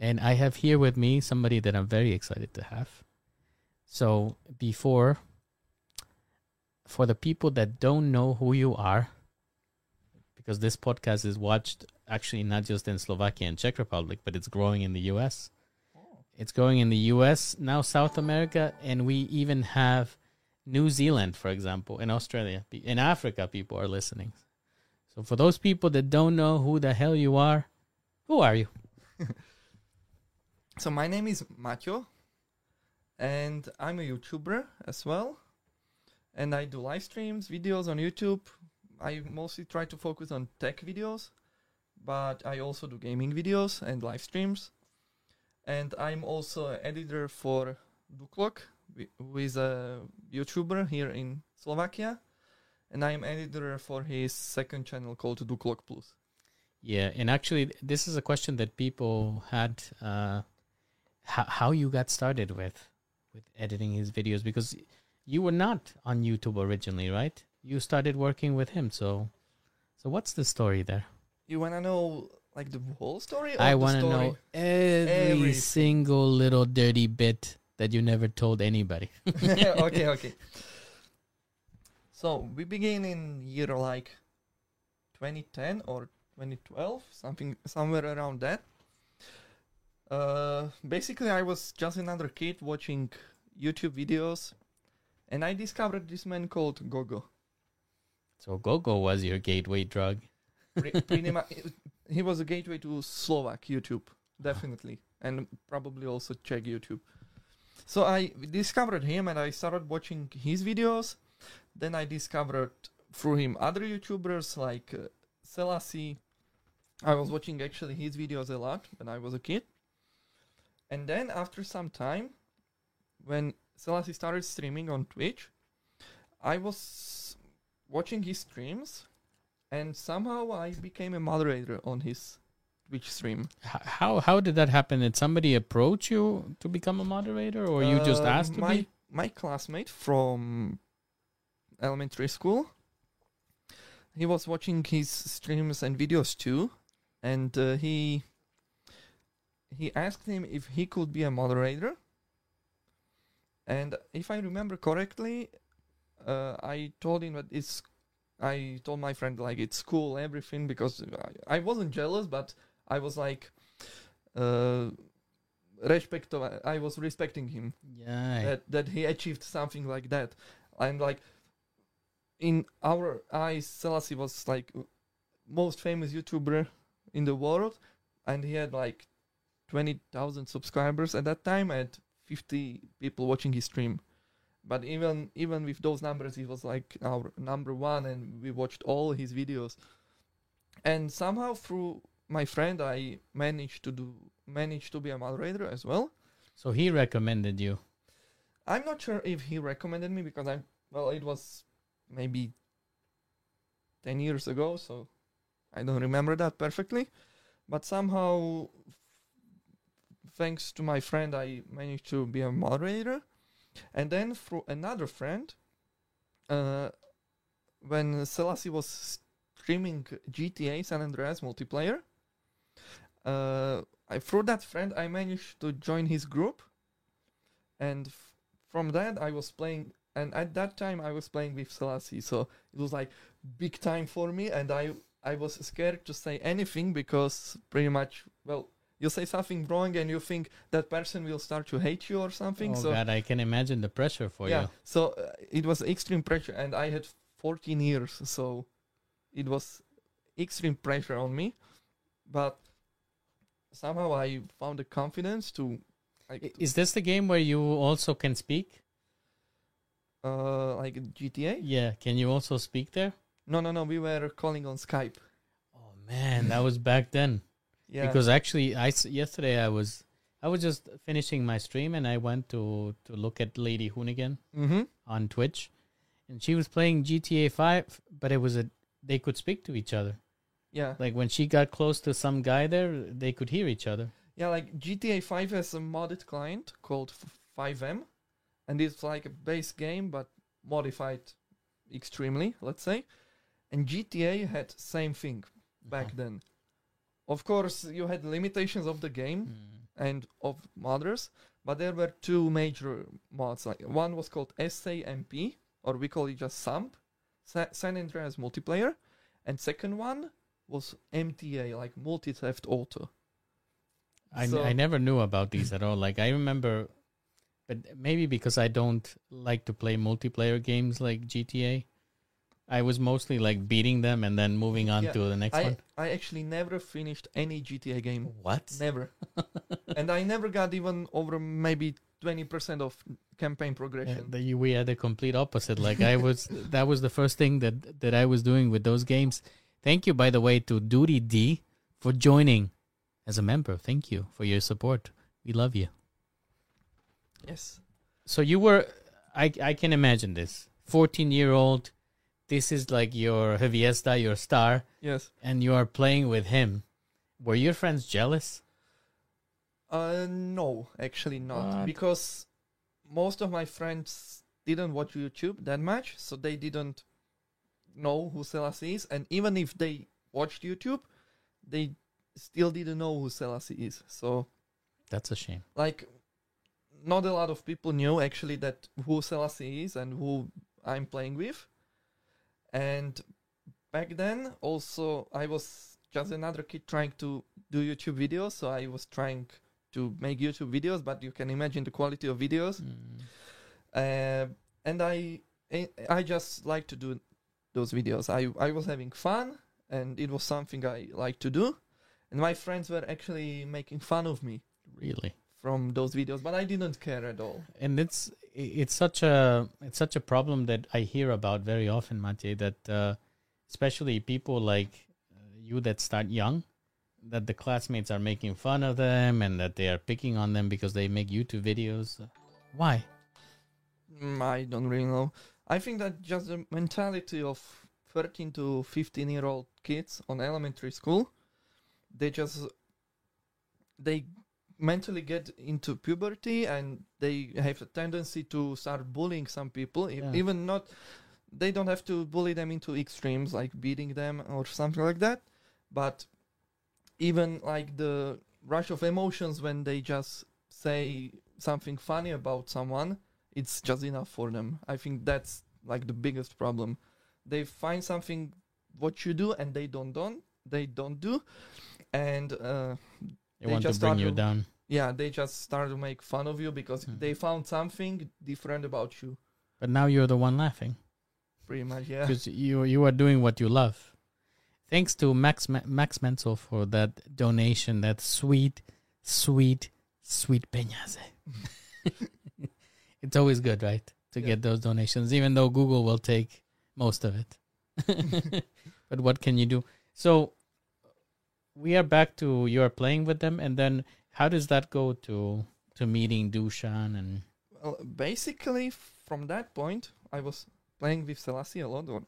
And I have here with me somebody that I'm very excited to have. So before, for the people that don't know who you are, because this podcast is watched actually not just in Slovakia and Czech Republic, but it's growing in the US. It's growing in the US, now South America, and we even have New Zealand, for example, in Australia. In Africa, people are listening. So for those people that don't know who the hell you are, who are you? So my name is Maťo, and I'm a YouTuber as well. And I do live streams, videos on YouTube. I mostly try to focus on tech videos, but I also do gaming videos and live streams. And I'm also an editor for Duklok, who is a YouTuber here in Slovakia. And I'm editor for his second channel called Duklok Plus. Yeah, and actually, this is a question that people had: uh, how how you got started with with editing his videos because you were not on YouTube originally, right? You started working with him, so so what's the story there? You wanna know like the whole story? Or I want to know every Every- single little dirty bit that you never told anybody. okay, okay. So we begin in year like 2010 or 2012, something somewhere around that. Uh, basically, I was just another kid watching YouTube videos, and I discovered this man called Gogo. so Gogo was your gateway drug. Pretty much, he was a gateway to Slovak YouTube, definitely, and probably also Czech YouTube. So I discovered him and I started watching his videos. Then I discovered through him other YouTubers like uh, Selassie. I was watching actually his videos a lot when I was a kid. And then after some time, when Selassie started streaming on Twitch, I was watching his streams and somehow I became a moderator on his Twitch stream. How how did that happen? Did somebody approach you to become a moderator, or you just Uh, asked to my be? my classmate from elementary school. He was watching his streams and videos too, and uh, he he asked him if he could be a moderator. And if I remember correctly, uh, I told him that it's. I told my friend like it's cool everything because I, I wasn't jealous, but I was like, uh, respect. I was respecting him Yeah. that that he achieved something like that and like in our eyes selassie was like most famous youtuber in the world and he had like 20000 subscribers at that time and 50 people watching his stream but even even with those numbers he was like our number one and we watched all his videos and somehow through my friend i managed to do managed to be a moderator as well So he recommended you. I'm not sure if he recommended me because I'm well, it was maybe ten years ago, so I don't remember that perfectly. But somehow, thanks to my friend, I managed to be a moderator, and then through another friend, uh, when Selassie was streaming GTA San Andreas multiplayer, uh, I through that friend I managed to join his group, and f- from that I was playing. And at that time I was playing with Selassie, so it was like big time for me, and I I was scared to say anything because pretty much well you say something wrong and you think that person will start to hate you or something. oh so God, I can imagine the pressure for yeah, you. so uh, it was extreme pressure, and I had 14 years, so it was extreme pressure on me. But somehow I found the confidence to, like, Is this the game where you also can speak? uh, like GTA. Yeah. Can you also speak there? No, no, no. We were calling on Skype. Oh man, that was back then. Yeah, Because actually, I yesterday I was I was just finishing my stream and I went to to look at Lady Hoonigan mm-hmm. on Twitch, and she was playing GTA Five, but it was a they could speak to each other. yeah, Like when she got close to some guy there, they could hear each other. yeah. Like GTA 5 has a modded client called FiveM, and it's like a base game but modified extremely. Let's say, and GTA had same thing. back then. Of course, you had limitations of the game, Mm. and of modders, but there were two major mods. Like one was called SAMP, or we call it just SAMP, Sa- San Andreas Multiplayer, and second one was MTA, like Multi Theft Auto. I, So- I never knew about these at all. Like I remember, but maybe because I don't like to play multiplayer games like GTA, I was mostly like beating them and then moving on Yeah, to the next I one. I actually never finished any GTA game. What? Never. and I never got even over maybe 20% of campaign Yeah, progression. the, we had the complete opposite. Like I was, that was the first thing that that I was doing with those games. Thank you, by the way, to Duty D for joining as a member. Thank you for your support. We love you. yes. So you were, I I can imagine this. Fourteen year old, this is like your Javiesta, your star, Yes. and you are playing with him. Were your friends jealous? Uh, no, actually not. What? Because most of my friends didn't watch YouTube that much, so they didn't know who Selassie is. And even if they watched YouTube, they still didn't know who Selassie is. So, That's a shame. like, not a lot of people knew actually that who Selassie is and who I'm playing with. And back then, also, I was just another kid trying to do YouTube videos, so I was trying to make YouTube videos, but you can imagine the quality of videos. Mm. Uh, and I, I- just like to do those videos. I, I was having fun, and it was something I like to do. And my friends were actually making fun of me Really. from those videos, but I didn't care at all. and it's it's such a it's such a problem that I hear about very often, Matej. That uh, especially people like uh, you that start young, that the classmates are making fun of them and that they are picking on them because they make YouTube videos. Why? Mm, I don't really know. I think that just the mentality of 13 to 15 year old kids on elementary school, they just they mentally get into puberty and they have a tendency to start bullying some people, Yeah. even not they don't have to bully them into extremes like beating them or something like that, but even like the rush of emotions when they just say something funny about someone it's just enough for them. I think that's like the biggest problem. They find something what you do and they don't don't they don't do, and uh, They, They want to bring you to- down. yeah, they just start to make fun of you because Mhm. they found something different about you. But now you're the one laughing Pretty much, yeah. because you you are doing what you love. Thanks to Max Ma- Max Menzel for that donation. That sweet, sweet, sweet peñase. it's always good, right, to Yeah. get those donations, even though Google will take most of it. but what can you do? So we are back to you are playing with them, and then how does that go to to meeting Dushan and Well, basically, from that point, I was playing with Selassie a lot, or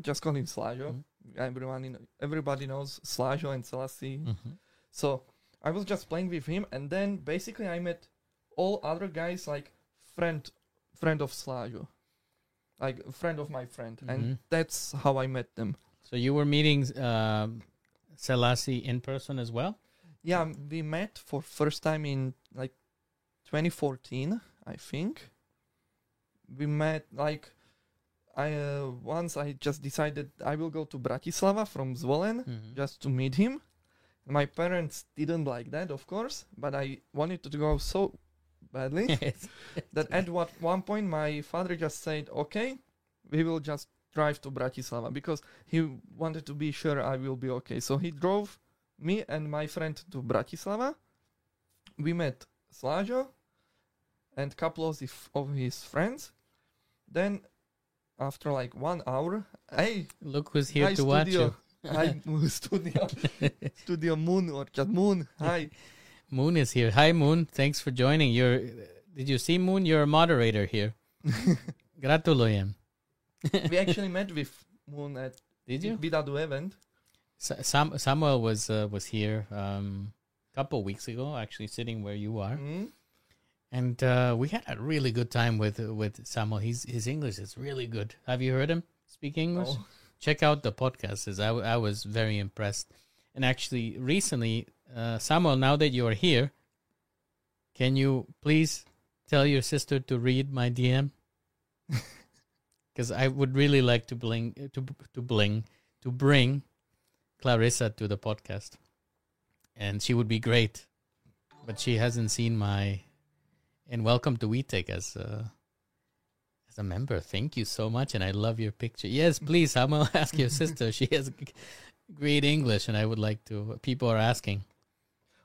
just call him Slajo. Mhm. Everyone, in, everybody knows Slajo and Selassie. Mhm. So I was just playing with him, and then basically I met all other guys like friend, friend of Slajo, like friend of my friend, Mhm. and that's how I met them. So you were meeting um, Selassie in person as well? Yeah, we met for first time in like 2014, I think. We met like I uh, once I just decided I will go to Bratislava from Zvolen Mhm. just to meet him. My parents didn't like that, of course, but I wanted to go so badly Yes. that at what one point my father just said, "Okay, we will just drive to Bratislava," because he wanted to be sure I will be okay. So he drove me and my friend to Bratislava. We met Slajo and couple of his, of his friends. Then, after like one hour, hey, Look who's here to watch you. hi studio, studio Moon or just Moon, hi. Moon is here. Hi, Moon. Thanks for joining. You're. Did you see Moon? You're a moderator here. Gratulujem. we actually met with Moon at Did you? Event. Sa- Sam- Samuel was uh, was here um, a couple weeks ago, actually sitting where you are, Mm. and uh, we had a really good time with with Samuel. He's his English is really good. Have you heard him speak English? Oh. check out the podcast. I, w- I was very impressed. And actually, recently, uh, Samuel, now that you're here, Can you please tell your sister to read my DM? Because I would really like to bling to to bling to bring Clarissa to the podcast, and she would be great. But she hasn't seen my. And welcome to WeTech as a, as a member. Thank you so much, and I love your picture. Yes, please, I'm gonna ask your sister. She has great English, and I would like to. People are asking.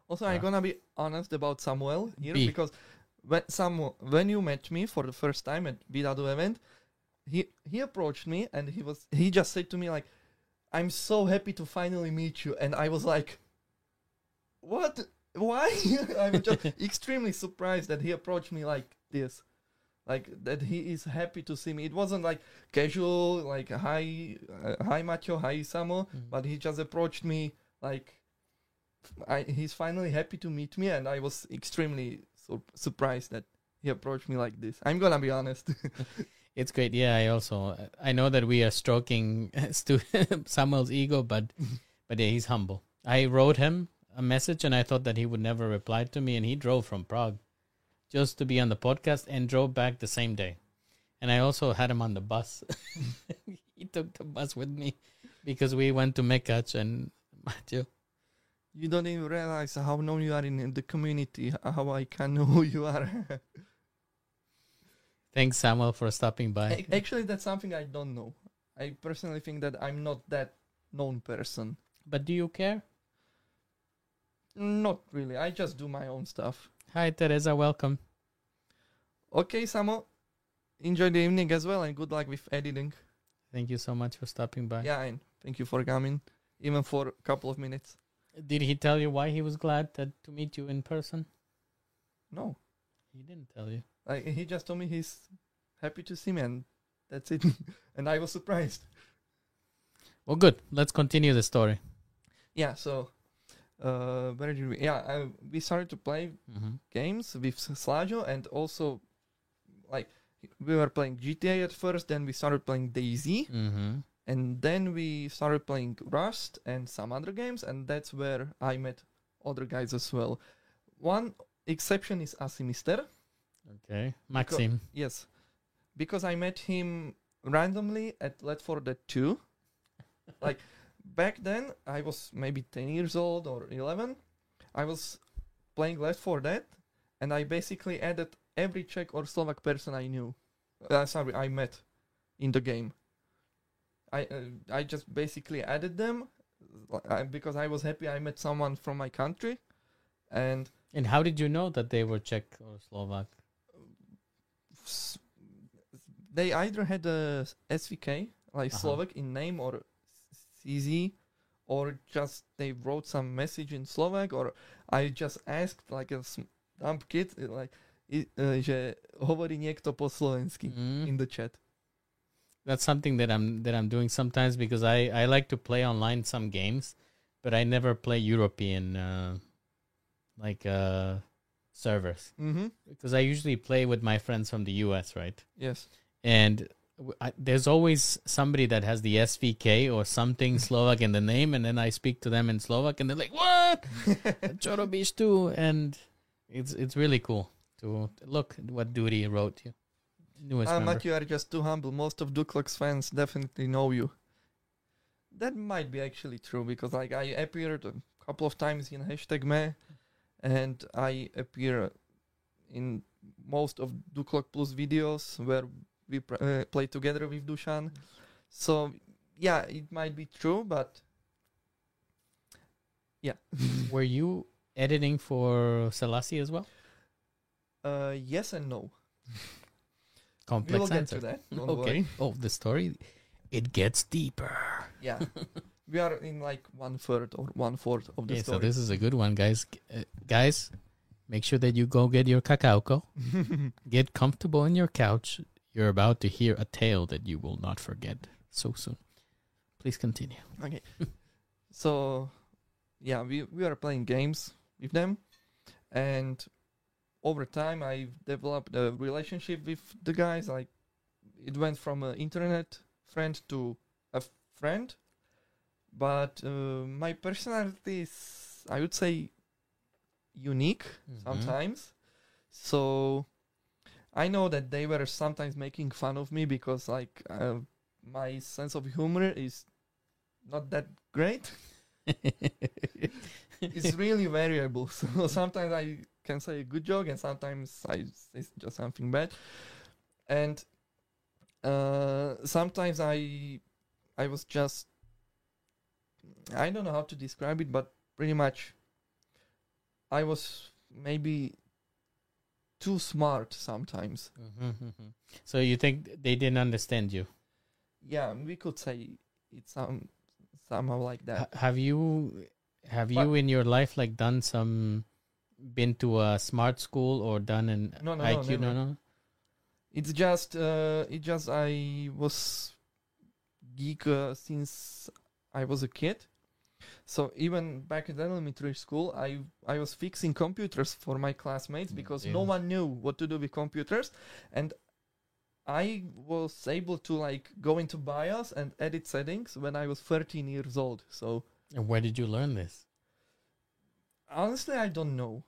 Also, Yeah. I'm uh. gonna be honest about Samuel here Be. because when Samuel, when you met me for the first time at BW event, he he approached me and he was he just said to me like, "I'm so happy to finally meet you," and I was like, "What? Why?" I'm just extremely surprised that he approached me like this. Like that, he is happy to see me. It wasn't like casual, like hi, uh, hi Macho, hi Samo, Mhm. but he just approached me like I, he's finally happy to meet me, and I was extremely sur- surprised that he approached me like this. I'm gonna be honest. It's great. Yeah, I also I know that we are stroking Stu- Samuel's ego, but but yeah, he's humble. I wrote him a message, and I thought that he would never reply to me, and he drove from Prague just to be on the podcast and drove back the same day. And I also had him on the bus. he took the bus with me because we went to Mekach and Matthew. you don't even realize how known you are in, in the community, how I can know who you are. Thanks, Samuel, for stopping by. Ac- Actually, that's something I don't know. I personally think that I'm not that known person. But do you care? Not really. I just do my own stuff. Hi, Teresa. Welcome. Okay, Samo. Enjoy the evening as well, and good luck with editing. Thank you so much for stopping by. Yeah, and thank you for coming, even for a couple of minutes. Did he tell you why he was glad that, to meet you in person? No, He didn't tell you. like he just told me he's happy to see me, and that's it. and I was surprised. Well, good. Let's continue the story. Yeah. So, uh, where did we? Yeah, I, we started to play Mm-hmm. games with Slajo, and also, like, we were playing GTA at first. Then we started playing DayZ, Mm-hmm. and then we started playing Rust and some other games, and that's where I met other guys as well. One exception is Asimister. Okay. Maxim. Yes, because I met him randomly at Left 4 Dead 2. like back then, I was maybe 10 years old or 11. I was playing Left 4 Dead, and I basically added every Czech or Slovak person I knew. Uh, sorry, I met in the game. I uh, I just basically added them uh, because I was happy I met someone from my country, and And how did you know that they were Czech or Slovak? they either had a SVK like Uh-huh. Slovak in name or CZ, or just they wrote some message in Slovak, or I just asked like a dumb kid uh, like i- uh, že hovorí niekto po slovensky Mm. in the chat. That's something that I'm that I'm doing sometimes because I I like to play online some games, but I never play European uh, like uh, servers Mm-hmm. because I usually play with my friends from the US, right? Yes. and I, there's always somebody that has the SVK or something Slovak in the name, and then I speak to them in Slovak, and they're like, "What? Chorobish too?" And it's it's really cool to look at what Duty wrote you. Newest Uh, member. Matt, you are just too humble. Most of Duklux fans definitely know you. That might be actually true because like I appeared a couple of times in hashtag me, and I appear in most of Duklok Plus videos where we pr- uh, play together with Dushan. So yeah, it might be true, but yeah. Were you editing for Selassie as well? uh, yes and no. Complex We Complex will get answer. to that. Okay. worry. Oh, the story, it gets deeper. Yeah. we are in like one third or one fourth of the Okay, so this is a good one, guys. Uh, guys, make sure that you go get your cacao. Get comfortable in your couch. You're about to hear a tale that you will not forget so soon. Please continue. Okay. so, yeah, we we are playing games with them, and over time I've developed a relationship with the guys. Like, it went from an internet friend to a friend, but uh, my personality is, I would say, unique Mm-hmm. sometimes. So I know that they were sometimes making fun of me because like uh, my sense of humor is not that great. it's really variable. So sometimes I can say a good joke and sometimes I say just something bad. And uh, sometimes I I was just I don't know how to describe it, but pretty much I was maybe too smart sometimes. Mhm, mhm. So you think they didn't understand you? Yeah, we could say it's some somehow like that. Ha- have you have But- you in your life like done some been to a smart school or done an No, no, no, IQ? No, never. no. It's just uh, it just I was geek uh, since I was a kid. So even back at elementary school, I I was fixing computers for my classmates Mm, because no one knew what to do with computers, and I was able to like go into BIOS and edit settings when I was 13 years old. So And where did you learn this? honestly, I don't know.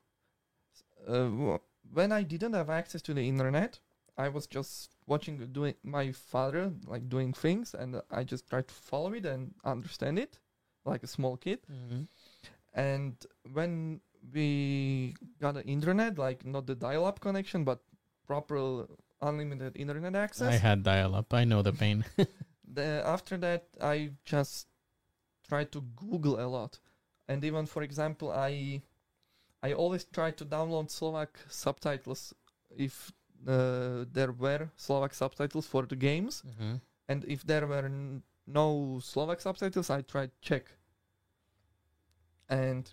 Uh, when I didn't have access to the internet, I was just watching doing my father like doing things, and I just tried to follow it and understand it, like a small kid. Mhm. And when we got the internet, like not the dial-up connection, but proper unlimited internet access. I had dial up. I know the pain. the, after that I just tried to Google a lot, and even for example, I I always tried to download Slovak subtitles if uh, there were Slovak subtitles for the games, Mhm. and if there were n- no Slovak subtitles, I tried Czech, and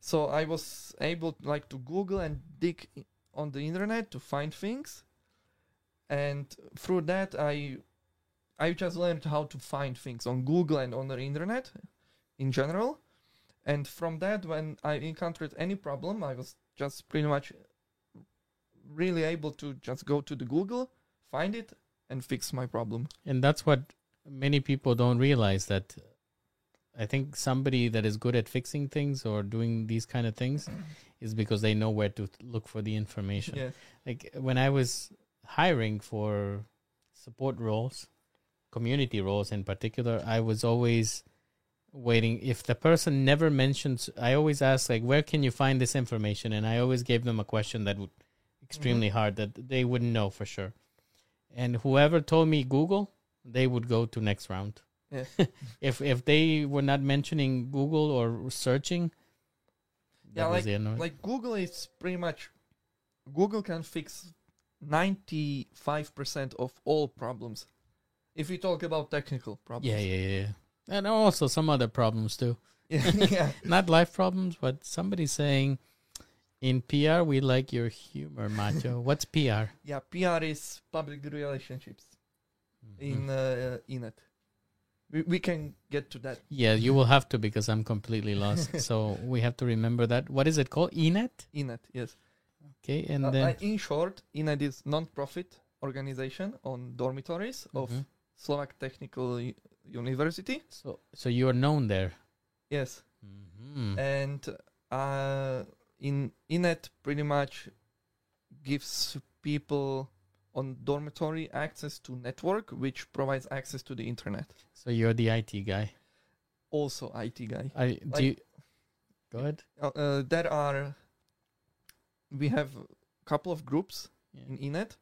so I was able like to Google and dig on the internet to find things, and through that I I just learned how to find things on Google and on the internet in general. And from that, when I encountered any problem, I was just pretty much really able to just go to the Google, find it, and fix my problem. And that's what many people don't realize that I think somebody that is good at fixing things or doing these kind of things is because they know where to look for the information. Yeah. Like when I was hiring for support roles, community roles in particular, I was always waiting if the person never mentions I always ask like where can you find this information and I always gave them a question that would mm-hmm. extremely hard that they wouldn't know for sure. And whoever told me Google, they would go to next round. Yeah. if if they were not mentioning Google or searching, that Yeah, was the end of it. Like Google is pretty much Google can fix 95% of all problems. If we talk about technical problems. yeah, yeah, yeah, yeah. And also some other problems too. Yeah. yeah. Not life problems, but somebody saying in PR we like your humor, Macho. What's PR? Yeah, PR is public relationships in Mhm. uh, in it. We, we can get to that. Yeah, you will have to because I'm completely lost. so we have to remember that. What is it called? ENET? In it, yes. Okay, and Uh, then uh, in short, INET is non-profit organization on dormitories of Mhm. Slovak Technical U- University. so so you are known there. Yes, Mhm. and uh, in INET pretty much gives people on dormitory access to network, which provides access to the internet. So you're the IT guy. Also, IT guy. I do. Like- you, go ahead. Uh, uh, there are we have a couple of groups Yeah. in INET.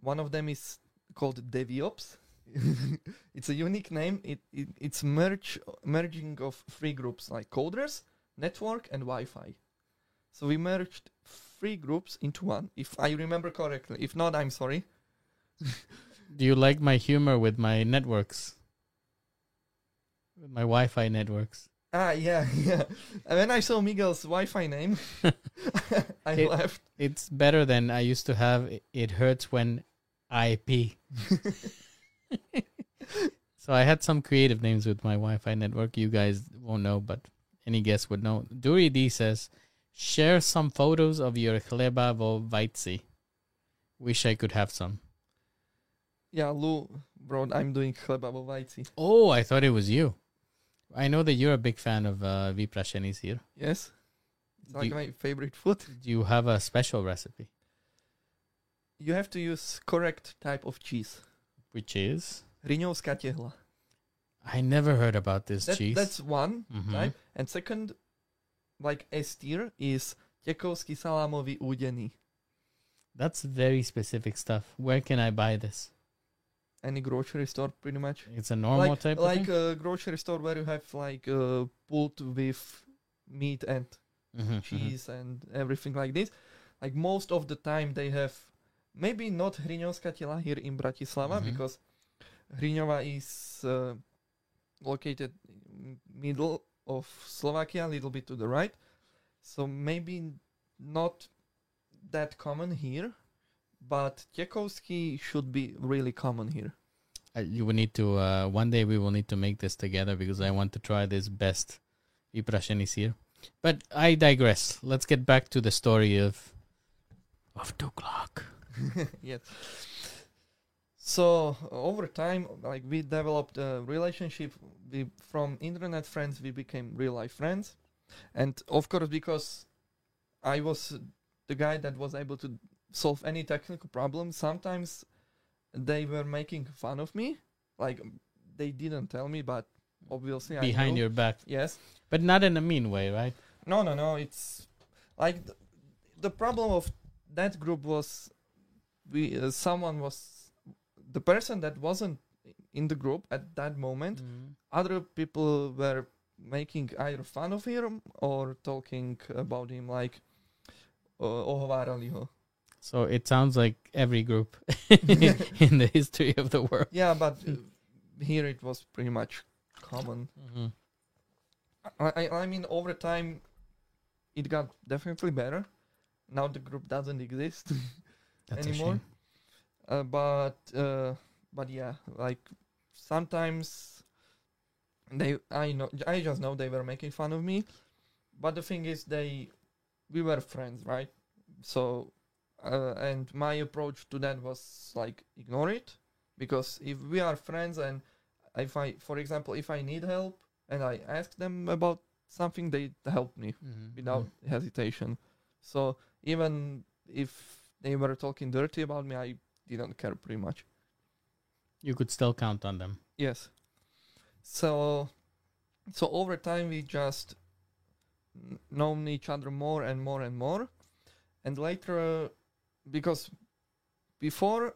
One of them is called DevOps. it's a unique name. It, it it's merge merging of three groups like coders, network, and Wi-Fi. So we merged three groups into one, if I remember correctly. If not, I'm sorry. Do you like my humor with my networks? With my Wi-Fi networks. Ah, yeah, yeah. And when I saw Miguel's Wi-Fi name, I It- left. It's better than I used to have. It- It hurts when IP. so I had some creative names with my Wi-Fi network. You guys won't know, but any guess would know. Duri D says, "Share some photos of your chleba vo vajci. Wish I could have some." Yeah, Lou, bro, I'm doing chleba vo vajci. Oh, I thought it was you. I know that you're a big fan of uh, vyprašený sír. Yes. It's Do like you- my favorite food. Do you have a special recipe? you have to use correct type of cheese. Which is Hriňovská tehla. I never heard about this That, cheese. that's one Mhm. type. And second, like S tier, is tekovský salámový údený. That's very specific stuff. Where can I buy this? Any grocery store, pretty much. It's a normal like type of like a grocery store where you have like uh, pulled with meat and Mhm, mhm. cheese and everything like this. Like most of the time they have maybe not Hriňovská tehla here in Bratislava Mhm. because Hriňova is uh, located in middle of Slovakia, a little bit to the right. So maybe not that common here, but Tekovsky should be really common here. Uh, you will need to uh, one day we will need to make this together because I want to try this best Iprašený sír. But I digress. Let's get back to the story of of Duklok. yes. So over time, like we developed a relationship. We from internet friends we became real life friends, and of course because I was the guy that was able to solve any technical problem. Sometimes they were making fun of me, like they didn't tell me, but obviously I Behind your back. yes. But not in a mean way, right? No, no, no. It's like th- the problem of that group was we uh, someone was the person that wasn't in the group at that moment. Mm. Other people were making either fun of him or talking about him like uh, ohovárali ho. So it sounds like every group in the history of the world. Yeah, but uh, here it was pretty much common. Mhm. I, I I mean over time it got definitely better. Now the group doesn't exist. Anymore? Uh, but uh, but yeah, like sometimes they I know I just know they were making fun of me, but the thing is they we were friends, right? So uh, and my approach to that was like ignore it because if we are friends and if I for example if I need help and I ask them about something they help me Mhm, without mhm. hesitation. So even if they were talking dirty about me, I didn't care pretty much. You could still count on them. Yes. So, so over time we just known each other more and more and more, and later, because before,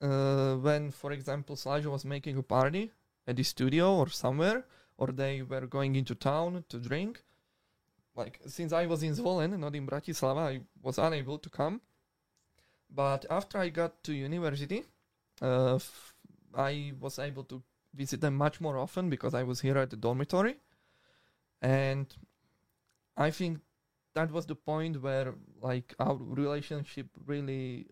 uh, when for example Slajo was making a party at the studio or somewhere, or they were going into town to drink, like since I was in Zvolen, not in Bratislava, I was unable to come. But after I got to university, uh, f- I was able to visit them much more often because I was here at the dormitory. And I think that was the point where like our relationship really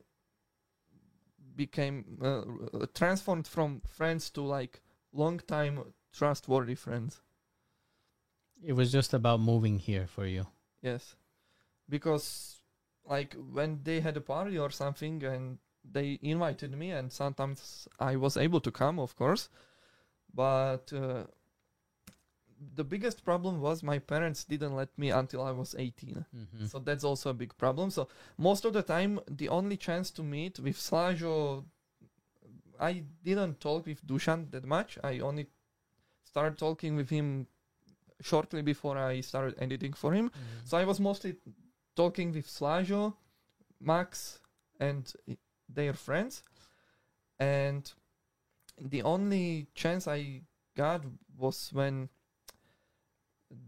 became uh, transformed from friends to like long time trustworthy friends. It was just about moving here for you. Yes. Because like when they had a party or something and they invited me and sometimes I was able to come of course. But uh, the biggest problem was my parents didn't let me until I was 18 Mhm. so that's also a big problem. So most of the time the only chance to meet with Slajo I didn't talk with Dushan that much. I only started talking with him shortly before I started editing for him. Mhm. so I was mostly talking with Slajo, Max, and their friends. And the only chance I got was when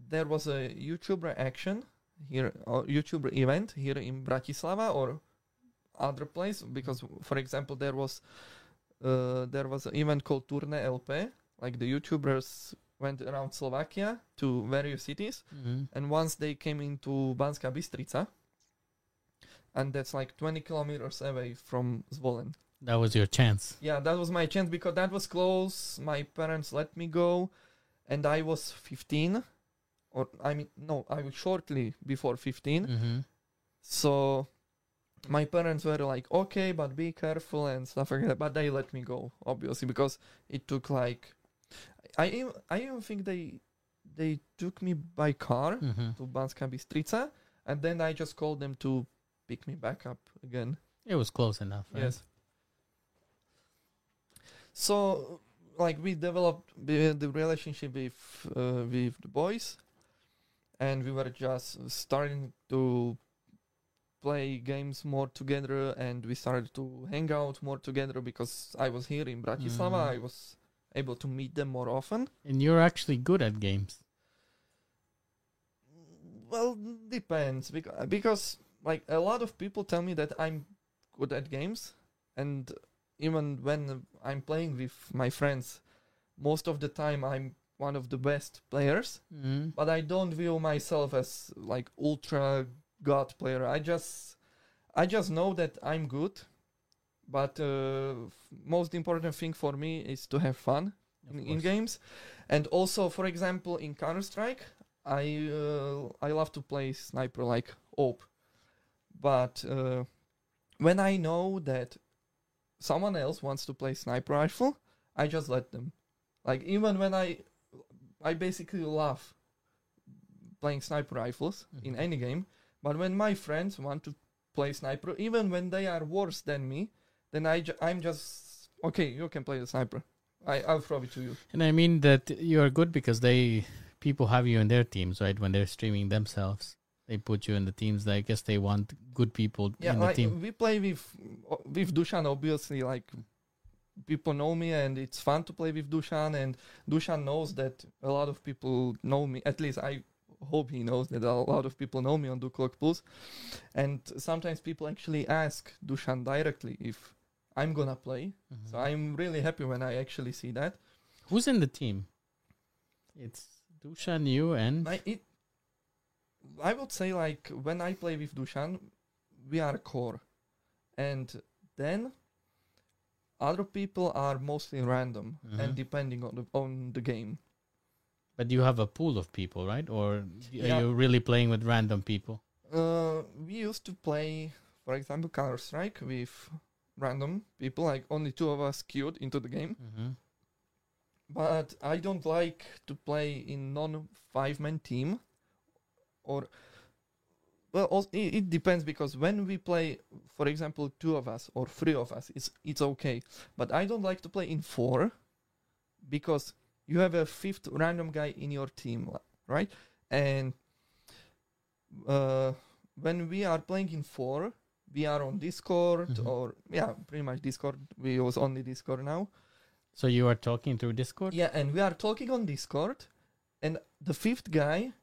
there was a YouTuber action here, or YouTuber event here in Bratislava or other place. Because, for example, there was uh, there was an event called Turne LP. Like the YouTubers went around Slovakia to various cities Mhm. and once they came into Banská Bystrica, and that's like 20 kilometers away from Zvolen. That was your chance. Yeah, that was my chance because that was close. My parents let me go, and I was 15, or I mean, no, I was shortly before 15. Mhm. So my parents were like, okay, but be careful and stuff like that. But they let me go, obviously, because it took like, I even, I even think they they took me by car Mhm. to Banská Bystrica, and then I just called them to pick me back up again. It was close enough. Right? Yes. So, like, we developed the, the relationship with uh, with the boys, and we were just starting to play games more together, and we started to hang out more together because I was here in Bratislava. Mhm. I was able to meet them more often. And you're actually good at games. Well, depends because because like a lot of people tell me that I'm good at games, and even when I'm playing with my friends, most of the time I'm one of the best players. Mm. But I don't view myself as like ultra god player. I just I just know that I'm good. But uh, most important thing for me is to have fun in, in games, and also, for example, in Counter Strike, I uh, I love to play sniper like AWP, but uh, when I know that someone else wants to play sniper rifle, I just let them. Like even when I I basically love playing sniper rifles in Mhm. any game, but when my friends want to play sniper, even when they are worse than me, then I ju- I'm just okay. You can play the sniper. I I'll throw it to you. And I mean that you're good because they people have you in their teams, right? When they're streaming themselves, they put you in the teams. I guess they want good people Yeah, in the like team. we play with with Dushan. Obviously, like people know me, and it's fun to play with Dushan. And Dushan knows that a lot of people know me. At least I hope he knows that a lot of people know me on Duklok Plus. And sometimes people actually ask Dushan directly if I'm gonna play. Mhm. So I'm really happy when I actually see that. Who's in the team? It's Dushan, you, and I, it, I would say like when I play with Dushan, we are core, and then other people are mostly random Mhm. and depending on the on the game. but you have a pool of people, right? Or are Yeah. you really playing with random people? Uh, we used to play, for example, Counter Strike with random people, like only two of us queued into the game. Mm-hmm. but I don't like to play in non five man team or well it depends because when we play for example two of us or three of us it's it's okay but I don't like to play in four because you have a fifth random guy in your team right and uh, when we are playing in four we are on discord Mhm. or yeah pretty much discord we use only discord now So you are talking through Discord? yeah, and we are talking on Discord, and the fifth guy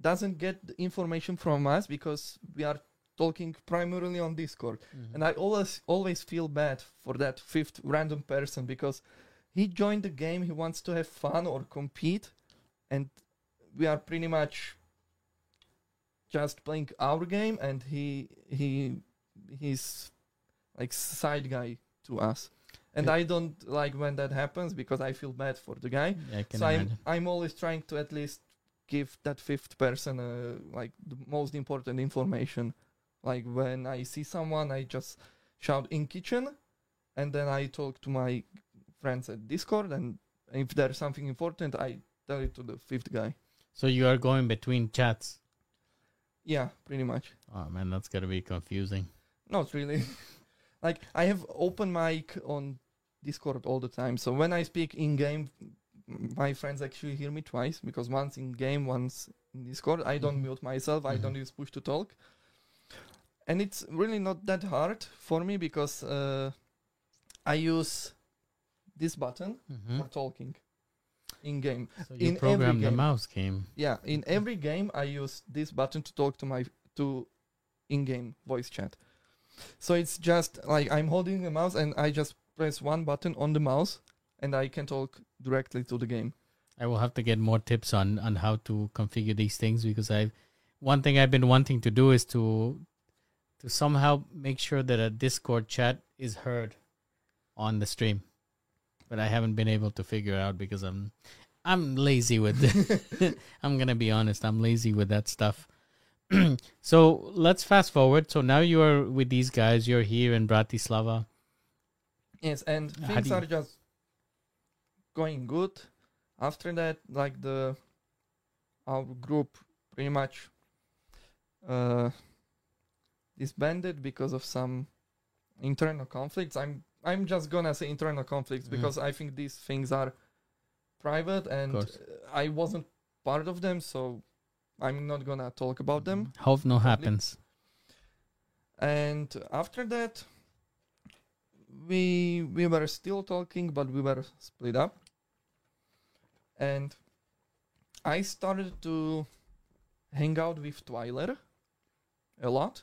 doesn't get the information from us because we are talking primarily on Discord. Mhm. And I always always feel bad for that fifth random person because he joined the game, he wants to have fun or compete, and we are pretty much just playing our game, and he he he's like side guy to us. And. I don't like when that happens because I feel bad for the guy. Yeah, I can so I'm imagine. I'm always trying to at least give that fifth person uh, like the most important information. Like when I see someone, I just shout in kitchen, and then I talk to my friends at Discord, and if there's something important, I tell it to the fifth guy. So you are going between chats. Yeah, pretty much. Oh man, that's gotta be confusing. Not really. like I have open mic on Discord all the time. So when I speak in game, my friends actually hear me twice because once in game, once in Discord. I don't Mhm. mute myself. I don't Mhm. use push to talk. And it's really not that hard for me because uh, I use this button Mhm. for talking in game. So you in every program the game. mouse game. Yeah, in every game I use this button to talk to my to in-game voice chat. So it's just like I'm holding the mouse and I just press one button on the mouse and I can talk directly to the game. I will have to get more tips on on how to configure these things because I one thing I've been wanting to do is to to somehow make sure that a Discord chat is heard on the stream. But I haven't been able to figure out because I'm I'm lazy with I'm to be honest, I'm lazy with that stuff. so, let's fast forward. So now you are with these guys, you're here in Bratislava. Yes, and How things you- are just going good. After that, like the our group pretty much uh disbanded because of some internal conflicts. I'm I'm just gonna say internal conflicts Mhm. because I think these things are private and I wasn't part of them, so I'm not gonna talk about them. Hope no happens. And after that, we we were still talking, but we were split up. And I started to hang out with Twiler a lot.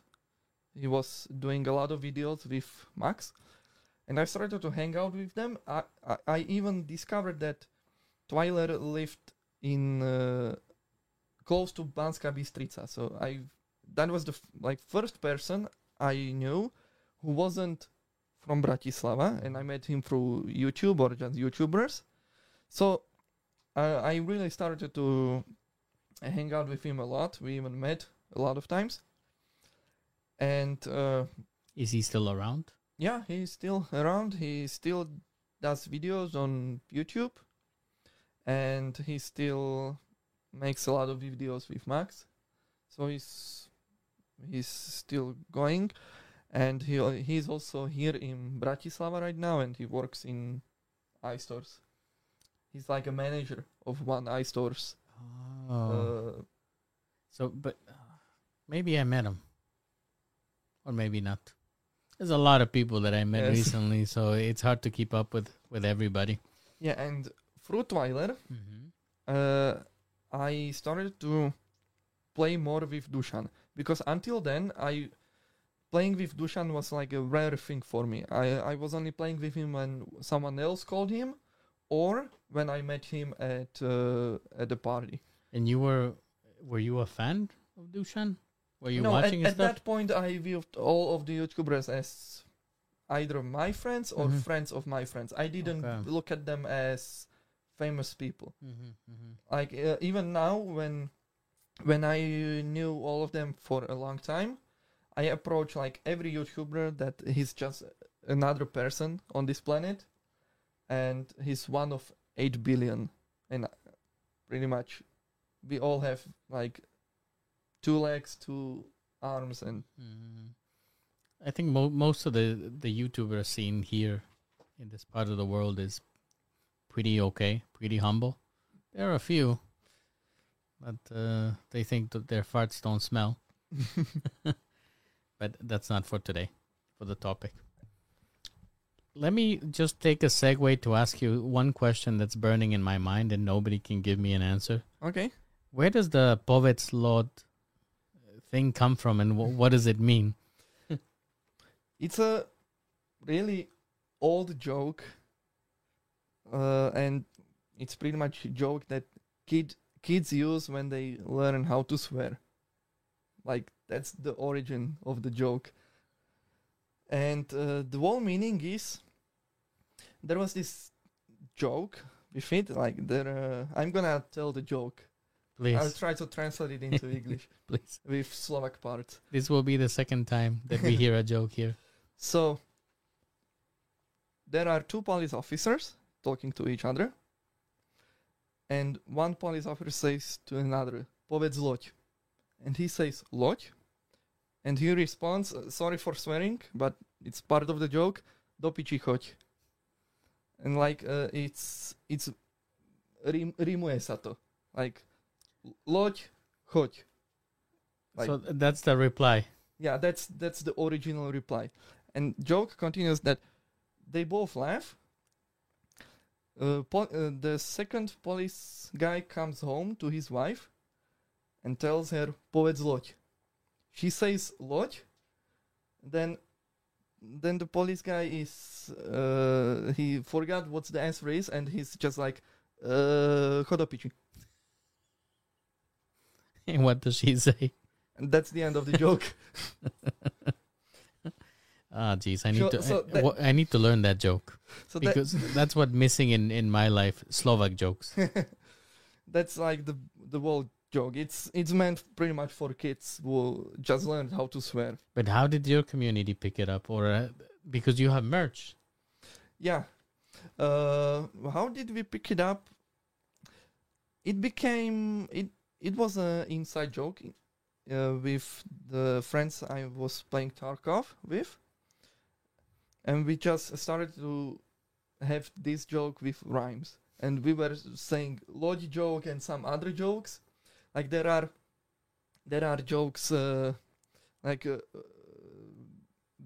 He was doing a lot of videos with Max, and I started to hang out with them. I I, I even discovered that Twiler lived in uh, close to Banska Bystrica, so I that was the f- like first person I knew who wasn't from Bratislava, and I met him through YouTube or just YouTubers. So uh, I really started to hang out with him a lot. We even met a lot of times, and uh, Is he still around? yeah, he's still around. He still does videos on YouTube, and he still makes a lot of videos with Max. So he's he's still going, and he he's also here in Bratislava right now, and he works in iStores. He's like a manager of one iStores. Oh. Uh, so, but uh, maybe I met him, or maybe not. There's a lot of people that I met Yes. recently, so it's hard to keep up with with everybody. yeah, and Fruitweiler. Mm-hmm. uh, I started to play more with Dushan because until then I playing with Dushan was like a rare thing for me. I I was only playing with him when someone else called him, or when I met him at uh, at the party. And you were, were you a fan of Dushan? Were you no, watching his at that point I viewed all of the YouTubers as either my friends or Mhm. friends of my friends. I didn't Okay. look at them as famous people. Mm-hmm, mm-hmm. like uh, even now when when I knew all of them for a long time, I approach like every YouTuber that he's just another person on this planet, and he's one of eight billion, and uh, pretty much we all have like two legs, two arms, and Mm. I think mo- most of the the YouTuber scene here in this part of the world is pretty okay, pretty humble. There are a few, but uh, they think that their farts don't smell. But that's not for today, for the topic. Let me just take a segue to ask you one question that's burning in my mind and nobody can give me an answer. okay. Where does the Povedz Loď thing come from and wh- what does it mean? It's a really old joke, uh, and it's pretty much a joke that kid kids use when they learn how to swear. Like that's the origin of the joke, and uh, the whole meaning is there was this joke with it. Like there, uh, I'm gonna tell the joke. Please, I'll try to translate it into English please. with Slovak parts. This will be the second time that we hear a joke here. So there are two police officers talking to each other, and one police officer says to another, "Povedz loď," and he says "loď," and he responds, "Uh, "Sorry for swearing, but it's part of the joke. Do piči choď." And like uh, it's it's rim, rimuje sa to like loď choď. Like, so that's the reply. yeah, that's that's the original reply. And joke continues that they both laugh. Uh, uh, the second police guy comes home to his wife and tells her povedz loď. She says loď. Then then the police guy is uh, he forgot what's the answer is and he's just like uh. And what does she say? And that's the end of the joke. Ah, geez, I need So- to. so I, that- I need to learn that joke So that, because that's what missing in in my life. Slovak jokes. that's like the the whole joke. It's it's meant pretty much for kids who just learned how to swear. But how did your community pick it up? Or uh, because you have merch? Yeah. Uh, how did we pick it up? It became it. It was an inside joke uh, with the friends I was playing Tarkov with, and we just started to have this joke with rhymes. And we were saying Lodi joke and some other jokes. Like there are there are jokes uh, like uh, uh,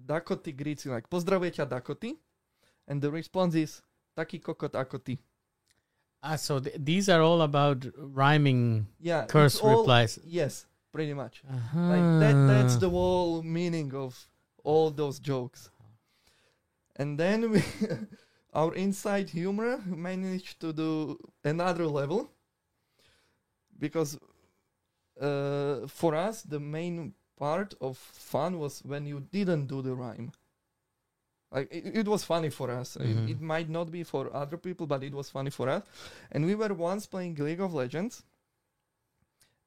Dakoti Grici like pozdravuje ťa Dakoti. And the response is taký kokot ako ty Ah, so th- these are all about rhyming yeah curse all- replies. yes pretty much. Uh-huh. like that that's the whole meaning of all those jokes and then we our inside humor managed to do another level because uh, for us the main part of fun was when you didn't do the rhyme like it, it was funny for us It- Mhm. it, might not be for other people but it was funny for us and we were once playing league of legends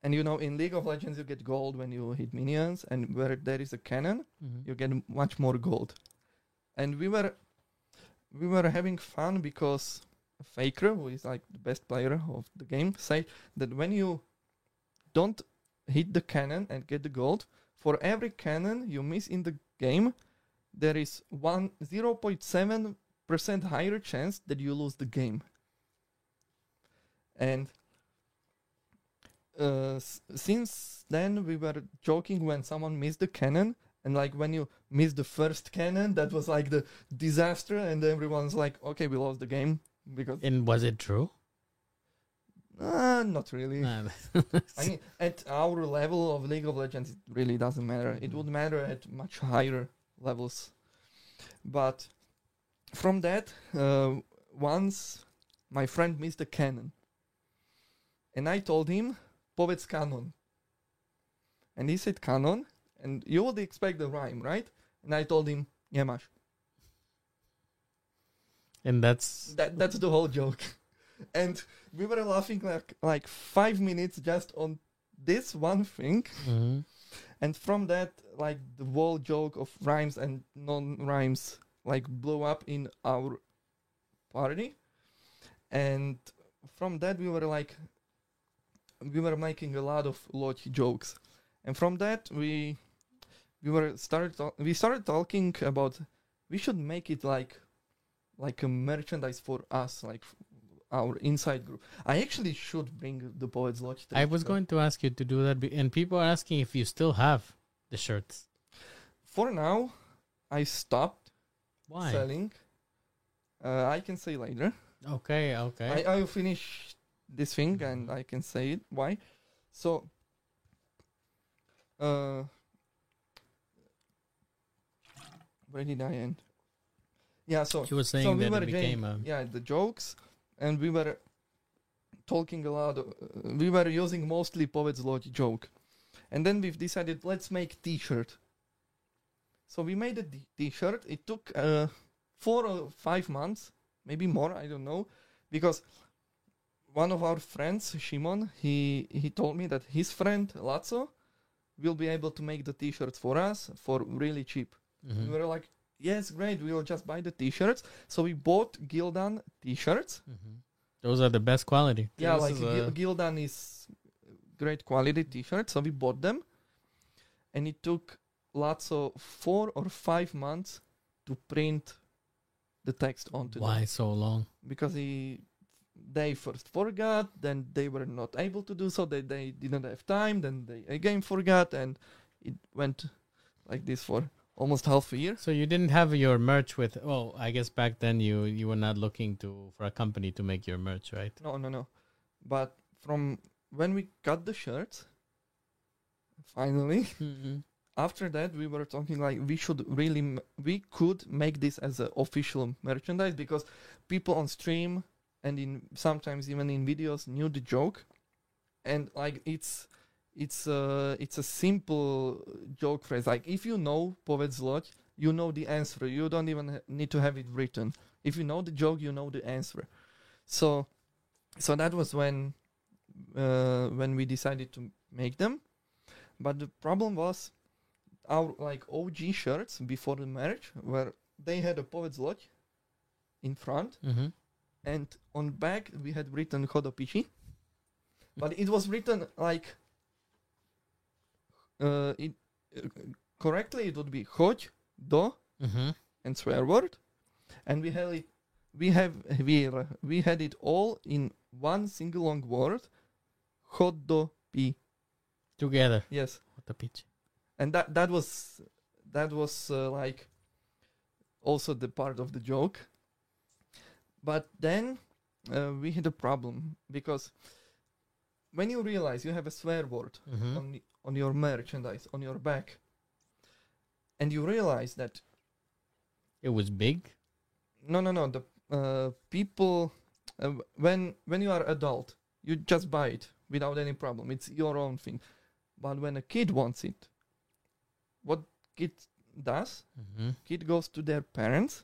and you know in league of legends you get gold when you hit minions and where there is a cannon Mhm. you get much more gold. And we were we were having fun because Faker, who is like the best player of the game, said that when you don't hit the cannon and get the gold, for every cannon you miss in the game, there is one zero point seven percent higher chance that you lose the game. And uh, s- since then we were joking when someone missed the cannon and like when you miss the first cannon that was like the disaster and everyone's like okay we lost the game because And was it true? uh, not really Nah, I mean, at our level of League of Legends, it really doesn't matter. It would matter at much higher levels. But from that, uh, once my friend missed a cannon. And I told him, povedz kanon. And he said kanon. And you would expect the rhyme, right? And I told him, nemáš. and that's That, that's the whole joke. And we were laughing like, like five minutes just on this one thing. Mhm. and from that like the whole joke of rhymes and non-rhymes like blew up in our party and from that we were like we were making a lot of Loki jokes and from that we we were started tal- we started talking about we should make it like like a merchandise for us like f- our inside group i actually should bring the poets lodge I was going to ask you to do that, be- and people are asking if you still have the shirts. for now i stopped Why? selling. Uh, I can say later. Okay, okay. I, I will finish this thing and I can say it. Why? So, uh, where did I end? Yeah, so you were saying so we were doing became a. yeah the jokes, and we were talking a lot. Uh, we were using mostly Povedz Loď joke, and then we've decided let's make T-shirt. So we made a t- T-shirt. It took uh, four or five months, maybe more. I don't know, because one of our friends, Shimon, he he told me that his friend Lazo will be able to make the T-shirts for us for really cheap. Mhm. We were like, yes, great. We will just buy the T-shirts. So we bought Gildan T-shirts. Mhm. Those are the best quality. Yeah, This like is Gil- Gildan is great quality T-shirts. So we bought them, and it took lots of four or five months to print the text onto why them so long? because he they first forgot, then they were not able to do so. They they didn't have time. Then they again forgot, and it went like this for almost half a year. So you didn't have your merch with. Well, I guess back then you you were not looking to for a company to make your merch, right? No, no, no. But from when we got the shirts, finally, Mm-hmm. after that we were talking like we should really m- we could make this as an official merchandise because people on stream and in sometimes even in videos knew the joke, and like it's it's uh it's a simple joke phrase like if you know povedz loď, you know the answer. You don't even need to have it written. If you know the joke, you know the answer. So so that was when uh, when we decided to make them. But the problem was our like OG shirts before the merge where they had a Povedz loď in front Mm-hmm. and on back we had written Chodopichi. But it was written like uh, it uh, correctly it would be choď do Mm-hmm. and swear word, and we had it. We have we we had it all in one single long word, hodopi. Together. Yes, What the pitch? and that that was that was uh, like also the part of the joke. But then uh, we had a problem because when you realize you have a swear word Mm-hmm. on the, on your merchandise on your back, and you realize that It was big. no no no the uh, people uh, when when you are adult you just buy it without any problem. It's your own thing. But when a kid wants it what kid does? Mm-hmm. kid goes to their parents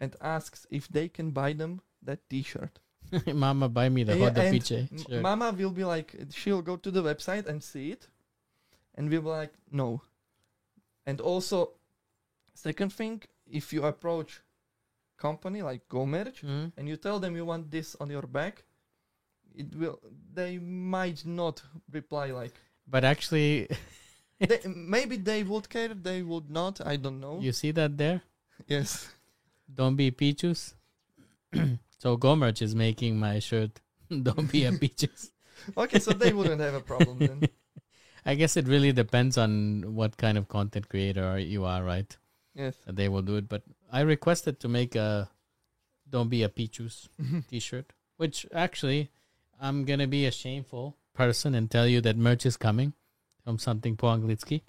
and asks if they can buy them that t-shirt Mama, buy me the Yeah, Hot the and Piche M- shirt. mama will be like she'll go to the website and see it and we'll be like no and also second thing if you approach company like go merch Mhm. and you tell them you want this on your back it will they might not reply like But actually, they, maybe they would care they would not i don't know you see that there? yes Don't be Pichus. so Gomerch is making my shirt. Don't be a Pichus. okay so they wouldn't have a problem then I guess it really depends on what kind of content creator you are, right? yes they will do it. But I requested to make a "Don't be a Pichus" T-shirt, which actually I'm gonna be a shameful person and tell you that merch is coming from something po anglicky.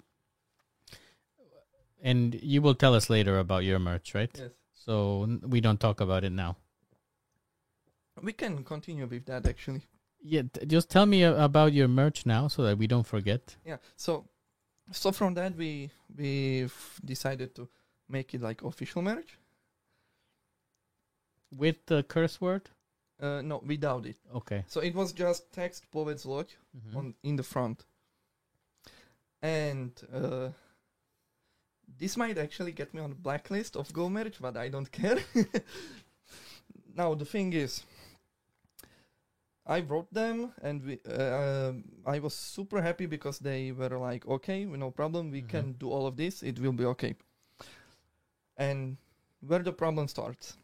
And you will tell us later about your merch, right? yes So we don't talk about it now. We can continue with that actually Yeah, t- just tell me a- about your merch now so that we don't forget. Yeah. So, so from that we we decided to make it like official marriage. With the curse word? Uh, no, without it. Okay. So it was just text Povedz loď Mhm. on in the front. And uh, this might actually get me on the blacklist of GoMerch, but I don't care. now the thing is, I wrote them, and we, uh, I was super happy because they were like, "Okay, no problem, we Mhm. can do all of this. It will be okay." And where the problem starts,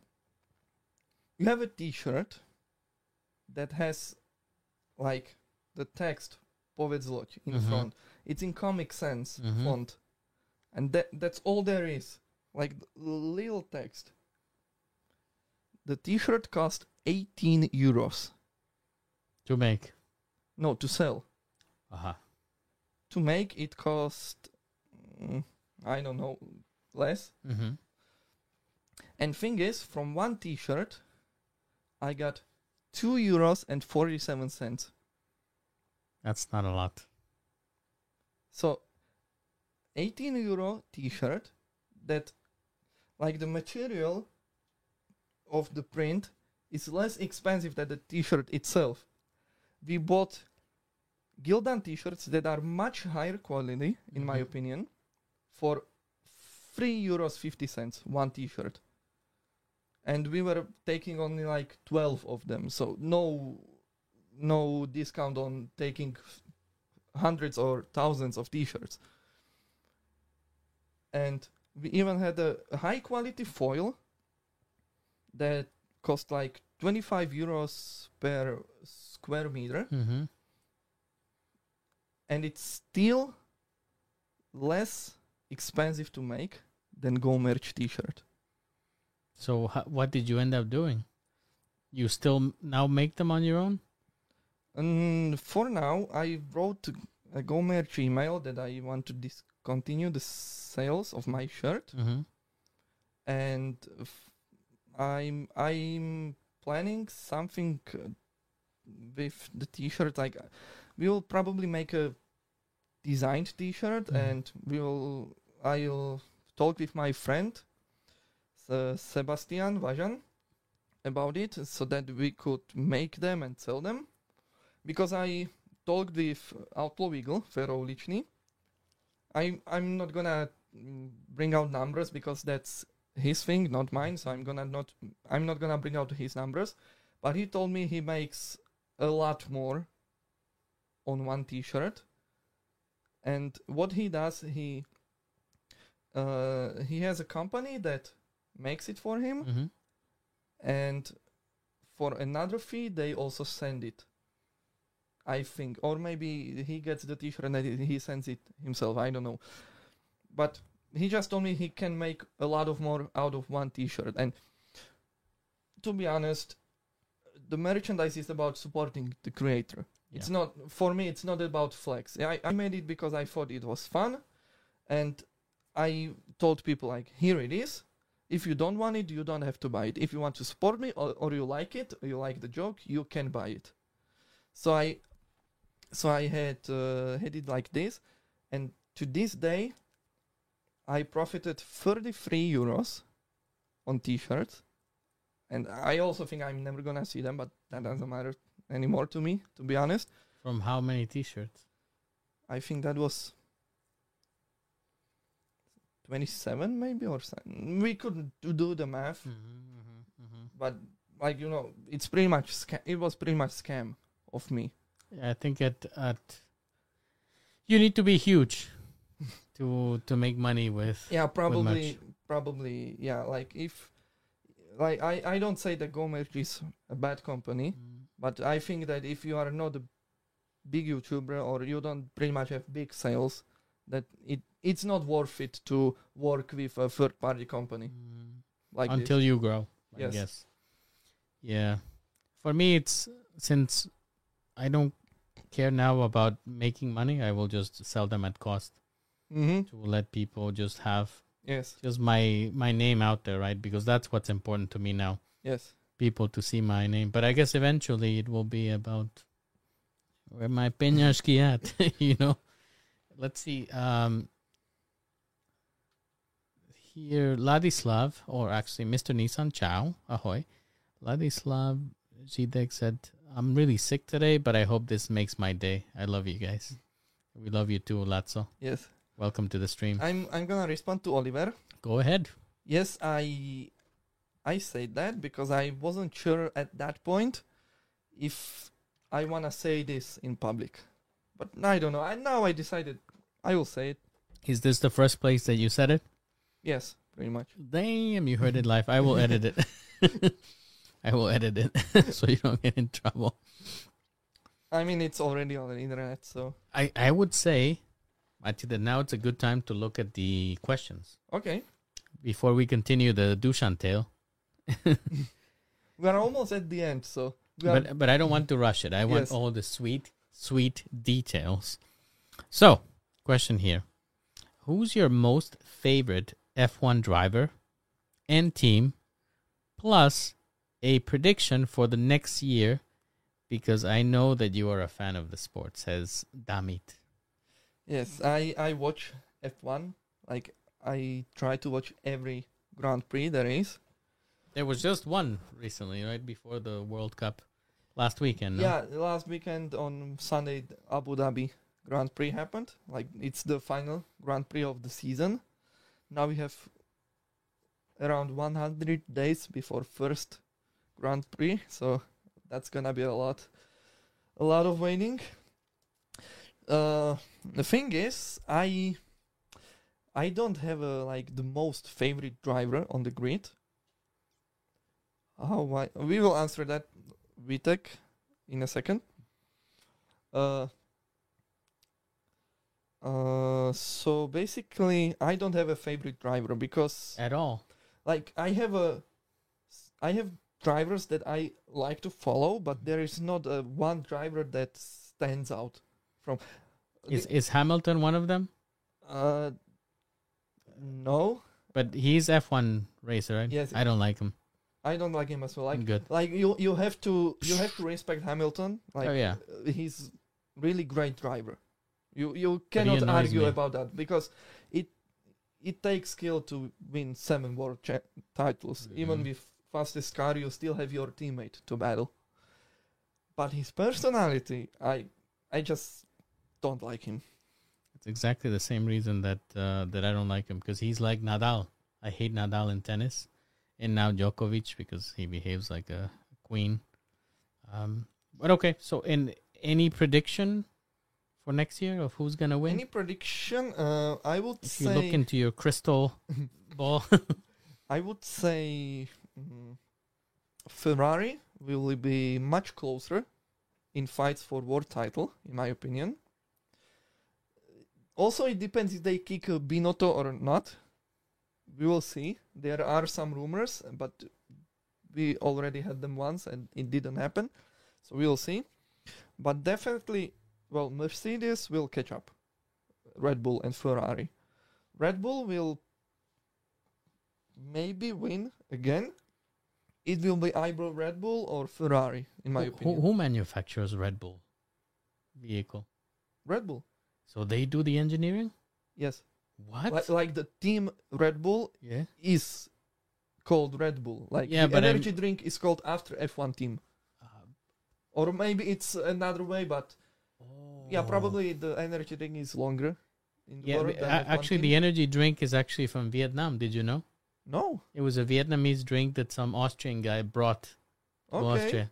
you have a T-shirt that has like the text Povedz loď in Mhm. front. It's in Comic Sans Mhm. font, and that that's all there is. Like little text. The T-shirt cost 18 euros. To make. No, to sell. Aha. To make it cost, mm, I don't know, less. Mm-hmm. And thing is, from one T-shirt, I got two euros and forty-seven cents. That's not a lot. So, 18 euro T-shirt that, like the material of the print is less expensive than the T-shirt itself. We bought Gildan T-shirts that are much higher quality, in my Mhm. opinion, for three euros fifty cents one T-shirt, and we were taking only like twelve of them. So no, no discount on taking hundreds or thousands of t-shirts and we even had a, a high quality foil that cost like 25 euros per square meter Mm-hmm. and it's still less expensive to make than go merch t-shirt So ho- what did you end up doing? You still m- now make them on your own? and for now i wrote a go merch email that i want to discontinue the sales of my shirt Mm-hmm. and f- I'm I'm planning something with the t-shirt. Like we will probably make a designed t-shirt, Mhm. and we'll I'll talk with my friend uh, Sebastian Vajan about it, so that we could make them and sell them. Because I talked with Outlaw Eagle, Fero Uličný. I I'm not gonna mm, bring out numbers because that's his thing, not mine. So I'm gonna not I'm not gonna bring out his numbers, but he told me he makes a lot more on one T-shirt. And what he does, he uh, he has a company that makes it for him, hmm and for another fee, they also send it. I think, or maybe he gets the T-shirt and he sends it himself. I don't know, but he just told me he can make a lot of more out of one T-shirt. And to be honest, the merchandise is about supporting the creator. It's not for me. It's not about flex. I, I made it because I thought it was fun, and I told people like, here it is. If you don't want it, you don't have to buy it. If you want to support me or, or you like it, or you like the joke, you can buy it. So I, so I had uh, had it like this, and to this day, I profited 33 euros on T-shirts, and I also think I'm never gonna see them, but that doesn't matter anymore to me, to be honest. From how many T-shirts? I think that was 27 maybe or something. We couldn't do- the math, Mm-hmm, mm-hmm. but like you know, it's pretty much scam. it was pretty much scam of me. Yeah, I think at at you need to be huge to to make money with. Yeah, probably probably yeah, like if like I I don't say that GoMerch is a bad company, Mm. but I think that if you are not a big YouTuber or you don't pretty much have big sales, that it it's not worth it to work with a third party company Mm. like until this. you grow. I Yes. guess. Yeah. For me, it's since I don't care now about making money, I will just sell them at cost Mm-hmm. to let people just have Yes. just my my name out there, right? Because that's what's important to me now. Yes. People to see my name. But I guess eventually it will be about where my peñašky at, you know. Let's see. Um here Ladislav, or actually Mr. Nissan Chow, ahoy. Ladislav Zidek said, I'm really sick today, but I hope this makes my day. I love you guys. We love you too, Lazzo. Yes. Welcome to the stream. I'm I'm gonna respond to Oliver. Go ahead. Yes, I I said that because I wasn't sure at that point if I wanna say this in public. But I don't know. I now I decided I will say it. Is this the first place that you said it? Yes, pretty much. Damn, you heard it live. I will edit it. I will edit it so you don't get in trouble. I mean it's already on the internet, so I, I would say, Mati, that now it's a good time to look at the questions. okay. Before we continue the Dushan tale. We are almost at the end, so are, But but I don't want to rush it. I want Yes. all the sweet, sweet details. So, question here. Who's your most favorite F1 driver and team plus a prediction for the next year because I know that you are a fan of the sport, says Damit. Yes, I I watch F1. Like I try to watch every Grand Prix there is. There was just one recently, right before the World Cup last weekend. no? Yeah, last weekend on Sunday, Abu Dhabi Grand Prix happened. Like it's the final Grand Prix of the season. Now we have around 100 days before first Grand Prix, so that's gonna be a lot, a lot of waiting. Uh, the thing is, I, I don't have a like the most favorite driver on the grid. How I, we will answer that, Vitek, in a second. Uh, uh, so basically, I don't have a favorite driver because, At all. like, I have a, I have drivers that I like to follow, but there is not a one driver that stands out from. Is is Hamilton one of them? uh, no, But he's F1 racer, right? Yes. I don't like him. I don't like him as well. Like, Good. like you, you have to, you have to respect Hamilton. Like, oh yeah. uh, he's really great driver. You you cannot argue me. about that because it it takes skill to win seven world cha- titles. Even Mhm. with fastest car, you still have your teammate to battle. But his personality, I I just don't like him. It's exactly the same reason that uh, that I don't like him because he's like Nadal. I hate Nadal in tennis, and now Djokovic because he behaves like a queen. Um, but okay, so in any prediction for next year of who's gonna win? Any prediction? Uh, I would if say you look into your crystal ball, I would say mm, Ferrari will be much closer in fights for world title, in my opinion. Also, it depends if they kick uh, Binotto or not. We will see. There are some rumors, but we already had them once and it didn't happen. So we'll see. But definitely, well, Mercedes will catch up. Red Bull and Ferrari. Red Bull will maybe win again. It will be either Red Bull or Ferrari, in my who, opinion. who manufactures Red Bull vehicle? Red Bull, So they do the engineering. yes. What? Like, like the team Red Bull yeah. is called Red Bull. Like Yeah, the but I'm- energy drink is called after F1 team. Uh, Or maybe it's another way, but yeah, oh. probably the energy drink is longer. In the Yeah, but, uh, actually, team. the energy drink is actually from Vietnam. Did you know? no. It was a Vietnamese drink that some Austrian guy brought to Okay. Austria.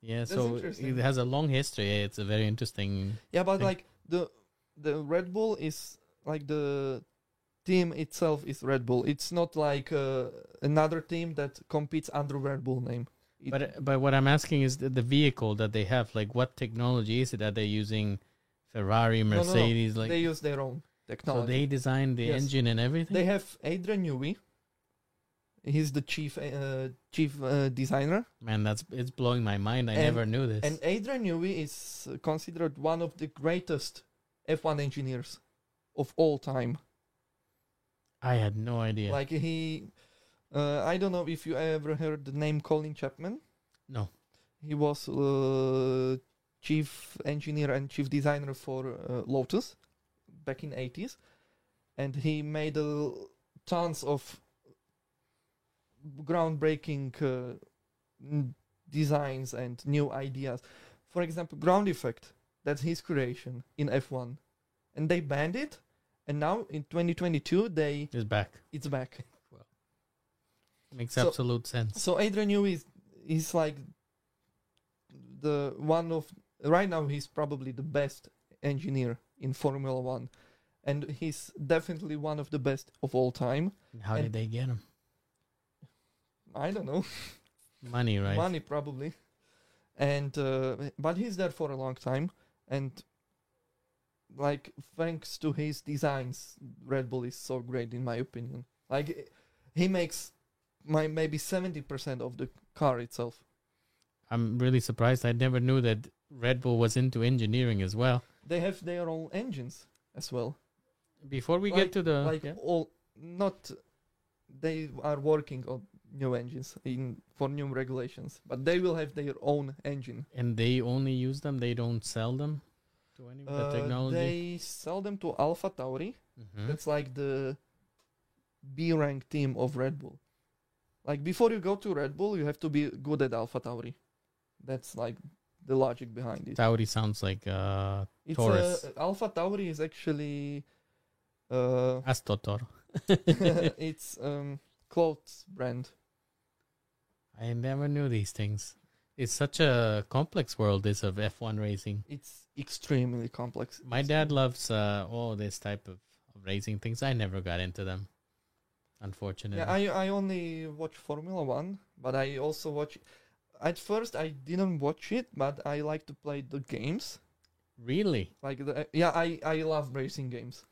Yeah, That's so it has a long history. It's a very interesting. Yeah, but thing. like the the Red Bull is like the team itself is Red Bull. It's not like uh, another team that competes under Red Bull name. It- But but what I'm asking is the, the vehicle that they have. Like, what technology is it? Are they're using Ferrari, no, no. Mercedes? Like, they use their own technology. so they design the Yes. engine and everything. They have Adrian Newey. He's the chief uh, chief uh, designer, Man, that's it's blowing my mind. I And- never knew this. and Adrian Newey is considered one of the greatest F1 engineers of all time. I had no idea. Like he, uh, I don't know if you ever heard the name Colin Chapman. no. He was uh, chief engineer and chief designer for uh, Lotus back in 80s, and he made tons of groundbreaking uh, designs and new ideas. For example, ground effect. That's his creation in F1, and they banned it. And now in 2022, they It's back. it's back. Makes So- absolute sense. So Adrian Newey is is like the one of right now he's probably the best engineer in Formula One, and he's definitely one of the best of all time. How and- did they get him? I don't know, Money, right? money probably, and uh, but he's there for a long time, and like thanks to his designs, Red Bull is so great in my opinion. Like he makes my maybe seventy percent of the car itself. I'm really surprised. I never knew that Red Bull was into engineering as well. They have their own engines as well. Before we Like- get to the like yeah. all not they are working on new engines in for new regulations, but they will have their own engine. and they only use them. They don't sell them to any the Uh, technology. they sell them to Alpha Tauri. Mhm. That's like the B rank team of Red Bull. Like before you go to Red Bull, you have to be good at Alpha Tauri. That's like the logic behind it. Tauri sounds like uh, It's Taurus. uh, Alpha Tauri is actually uh, Astotor. it's um clothes brand. I never knew these things. It's such a complex world, this of F1 racing. It's extremely complex. My dad loves uh, all this type of, of racing things. I never got into them, unfortunately. Yeah, I I only watch Formula One, but I also watch. At first, I didn't watch it, but I like to play the games. really? Like the yeah, I I love racing games.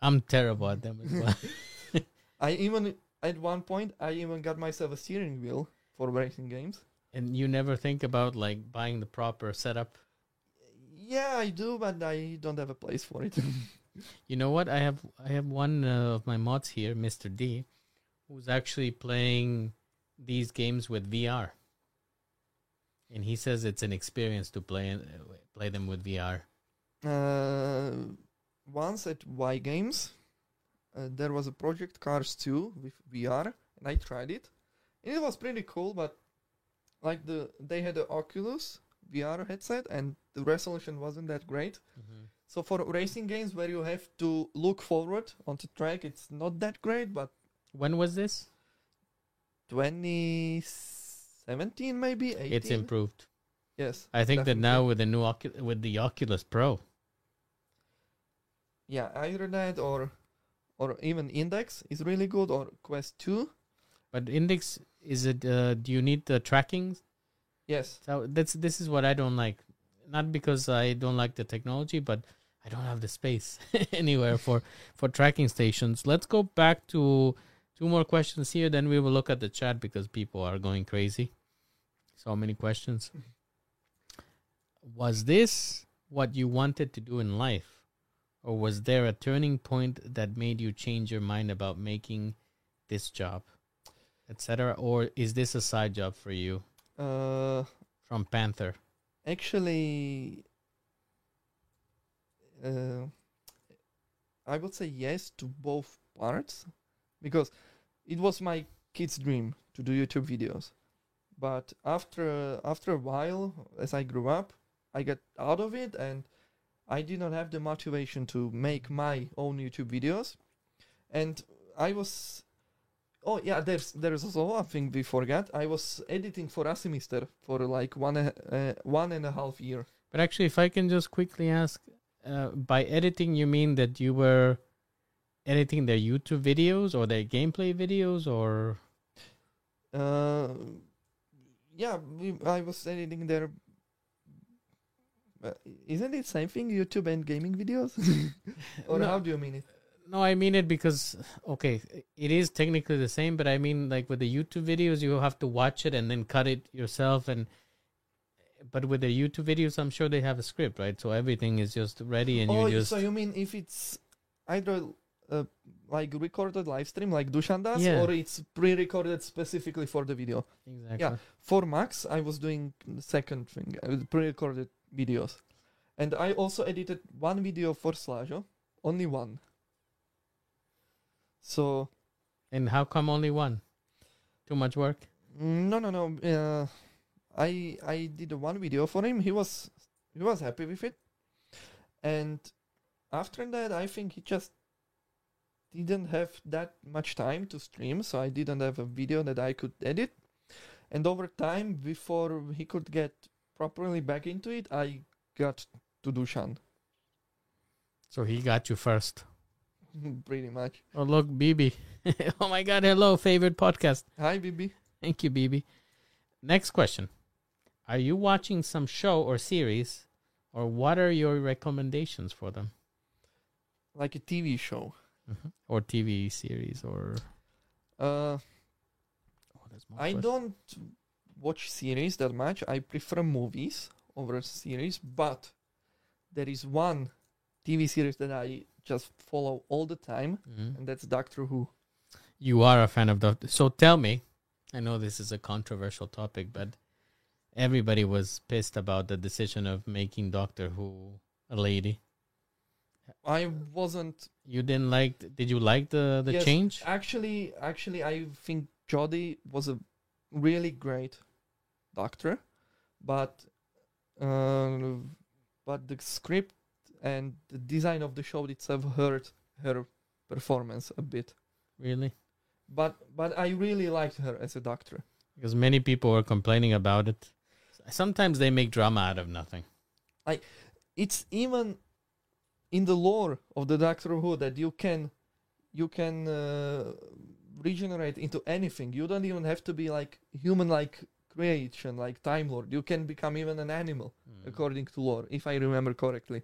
I'm terrible at them as well. I even at one point I even got myself a steering wheel for racing games. and you never think about like buying the proper setup. Yeah, I do, but I don't have a place for it. You know what? I have I have one uh, of my mods here, Mr. D, who's actually playing these games with VR. And he says it's an experience to play uh, play them with VR. uh, once at Y Games, uh, there was a Project Cars 2 with VR, and I tried it. It was pretty cool, but like the they had the Oculus VR headset, and the resolution wasn't that great. Mm-hmm. So for racing games where you have to look forward on the track, it's not that great. But When was this? 2017 maybe 18. It's improved. Yes, I think that now with the new Ocu- with the Oculus Pro, yeah, either that or or even Index is really good or Quest Two. But index is it? Uh, do you need the tracking? Yes. So that's this is what I don't like. Not because I don't like the technology, but I don't have the space anywhere for for tracking stations. Let's go back to two more questions here. Then we will look at the chat because people are going crazy. So many questions. Was this what you wanted to do in life, or was there a turning point that made you change your mind about making this job, etc.? Or is this a side job for you Uh, from Panther? actually, uh, I would say yes to both parts because it was my kid's dream to do YouTube videos. But after after a while, as I grew up, I got out of it and I did not have the motivation to make my own YouTube videos. And I was Oh yeah, there's there's also one thing we forgot. I was editing for Asimister for like one uh, one and a half year. But actually, if I can just quickly ask, uh, by editing, you mean that you were editing their YouTube videos or their gameplay videos, or Uh, yeah, we, I was editing their. Uh, isn't it same thing, YouTube and gaming videos? or No. how do you mean it? No? I mean it because okay, it is technically the same, but I mean like with the YouTube videos, you have to watch it and then cut it yourself, and but with the YouTube videos, I'm sure they have a script, right? So everything is just ready, and oh, you just so you mean if it's either uh, like recorded live stream like Dushan does, Yeah. or it's pre-recorded specifically for the video? exactly. Yeah. For Max, I was doing the second thing, uh, pre-recorded videos, and I also edited one video for Slajo, only one. So And how come only one? Too much work. Mm, No, no, no. Uh, I I did one video for him. He was he was happy with it, and after that, I think he just didn't have that much time to stream, so I didn't have a video that I could edit. And over time, before he could get properly back into it, I got to Dushan So he got you first. pretty much. Oh look, BB. oh my God! Hello, favorite podcast. Hi, Bibi. Thank you, BB. Next question. Are you watching some show or series, or what are your recommendations for them? Like a TV show. Or TV series, or Uh, oh, I don't watch series that much. I prefer movies over series, but there is one TV series that I just follow all the time, Mhm. and that's Doctor Who. You are a fan of Doctor. So tell me, I know this is a controversial topic, but everybody was pissed about the decision of making Doctor Who a lady. I wasn't You didn't like? Did you like the the Yes. change? actually. Actually, I think Jodie was a really great doctor, but uh, but the script and the design of the show itself hurt her performance a bit. Really? But but I really liked her as a doctor. Because many people were complaining about it. Sometimes they make drama out of nothing. Like it's even in the lore of the Doctor Who that you can you can uh, regenerate into anything. You don't even have to be like human like creation like Time Lord. You can become even an animal according to lore, if I remember correctly.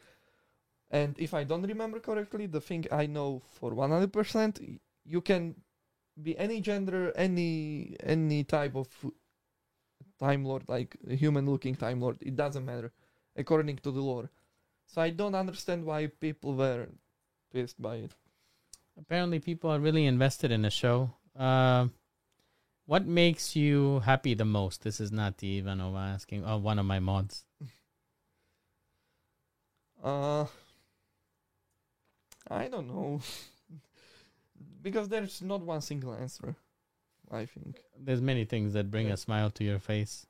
And if I don't remember correctly, the thing I know for one hundred percent, you can be any gender, any any type of Time Lord, like a human looking Time Lord. It doesn't matter, according to the lore. So I don't understand why people were pissed by it. Apparently, people are really invested in the show. Uh, what makes you happy the most? This is not the Ivanova asking. Oh, one of my mods. Uh, I don't know. because there's not one single answer, I think. There's many things that bring Yeah. a smile to your face.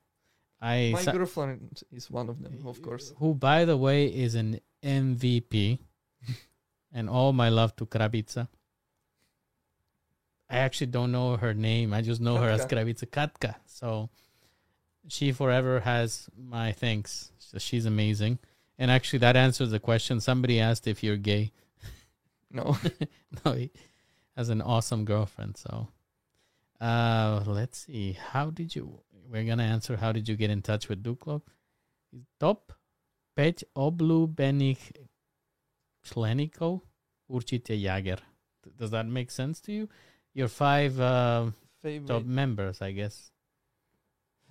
I My girlfriend is one of them, of course. Who, by the way, is an MVP. and all my love to Krabica. I actually don't know her name. I just know her as Katka. Krabica Katka. So she forever has my thanks. So she's amazing. And actually, that answers the question. Somebody asked if you're gay. No. no, he has an awesome girlfriend. So, uh, let's see. How did you? We're gonna answer. How did you get in touch with Duklok? Top peć oblubenih členikov určite Jager. Does that make sense to you? Your five uh, top members, I guess.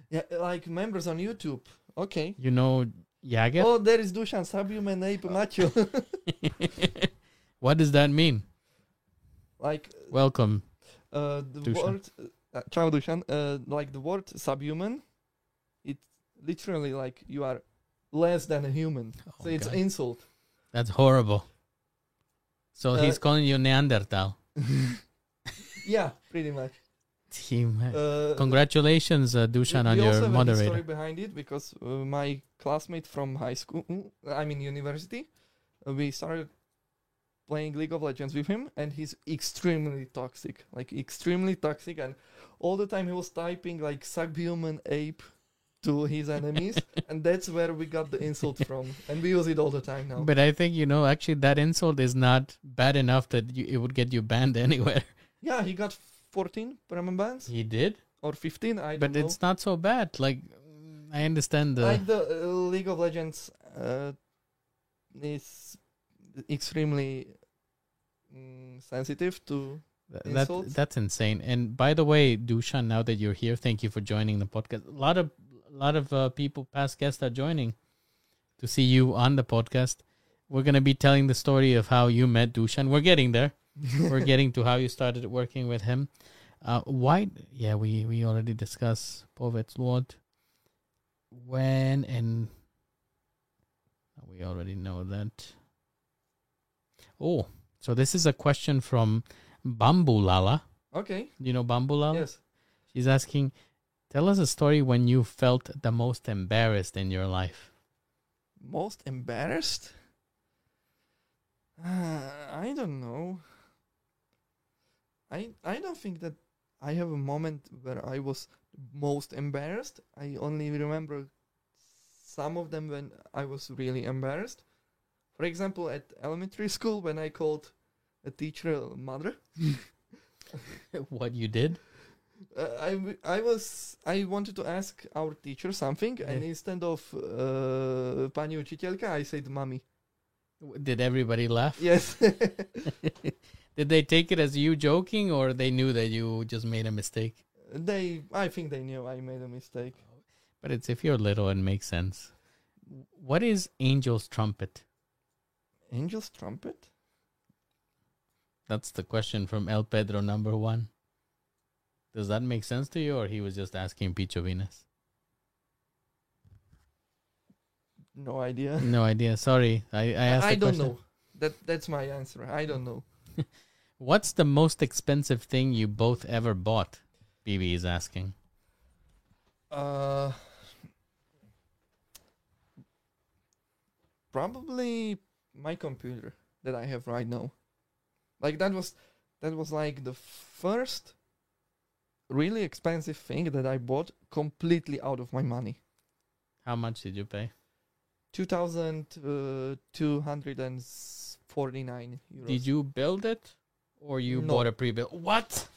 Yeah, like members on YouTube. Okay. You know Jager. Oh, there is Dusan Subhuman Ape Macho. what does that mean? like Welcome. uh, the Dusan. word. Uh, ciao, Dusan. Uh, like the word subhuman, it's literally like you are less than a human. Oh, so it's God. insult. That's horrible. So Uh, he's calling you Neanderthal. yeah, pretty much. Team. Uh, Congratulations, uh, Dushan, on your have a history moderator. behind it because uh, my classmate from high school, I mean university, uh, we started playing League of Legends with him, and he's extremely toxic, like extremely toxic, and all the time he was typing like subhuman ape to his enemies, and that's where we got the insult from, and we use it all the time now. But I think, you know, actually that insult is not bad enough that you, it would get you banned anywhere. yeah, he got 14 permanent bans He did? or 15, I don't But know. it's not so bad. Like, I understand the. like the uh, League of Legends uh, is extremely mm, sensitive to. that, that's insane. And by the way, Dushan, now that you're here, thank you for joining the podcast. A lot of a lot of uh, people, past guests, are joining to see you on the podcast. We're gonna be telling the story of how you met Dushan. We're getting there. We're getting to how you started working with him. Uh, why? Yeah, we we already discussed Povedz Loď. When and we already know that. Oh, so this is a question from Bamboo Lala. okay. You know Bamboo Lala? Yes. She's asking, tell us a story when you felt the most embarrassed in your life. Most embarrassed? Uh, I don't know. I I don't think that I have a moment where I was most embarrassed. I only remember some of them when I was really embarrassed. For example, at elementary school when I called a teacher a mother. what you did? Uh, I, I was I wanted to ask our teacher something, and instead of uh, pani I said mommy. Did everybody laugh? Yes. Did they take it as you joking or they knew that you just made a mistake? they, I think they knew I made a mistake. But it's if you're little, it makes sense. What is Angel's trumpet? Angel's trumpet? That's the question from El Pedro number one. Does that make sense to you, or he was just asking Picho Venus? No idea. No idea. Sorry, I, I asked. I don't question. know. That that's my answer. I don't know. What's the most expensive thing you both ever bought? BB is asking. Uh, probably my computer that I have right now. Like that was that was like the first really expensive thing that I bought completely out of my money. How much did you pay? Two thousand uh, two hundred and forty-nine euros. Did you build it, or you No. bought a pre-built? What?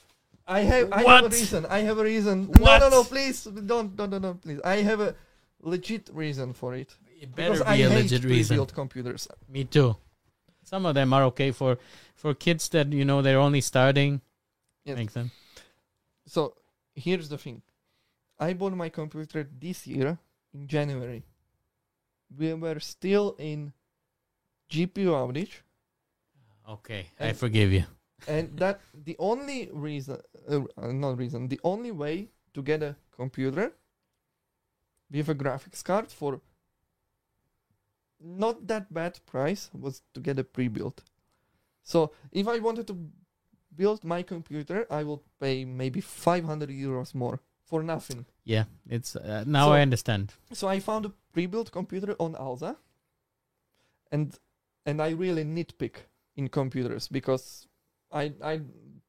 I have I have a reason. I have a reason. What? No, no, no, please don't, don't, don't, don't, please. I have a legit reason for it. It better because be I a hate legit reason. computers. Me too. Some of them are okay for for kids that you know they're only starting. Yes. Makes sense. So here's the thing. I bought my computer this year in January. We were still in GPU outage, Okay, I forgive you. and that the only reason, uh, not reason, the only way to get a computer with a graphics card for not that bad price was to get a pre-built. So if I wanted to build my computer, I would pay maybe 500 euros more for nothing. Yeah, it's uh, now So- I understand. So I found a pre-built computer on Alza, and and I really nitpick in computers because I I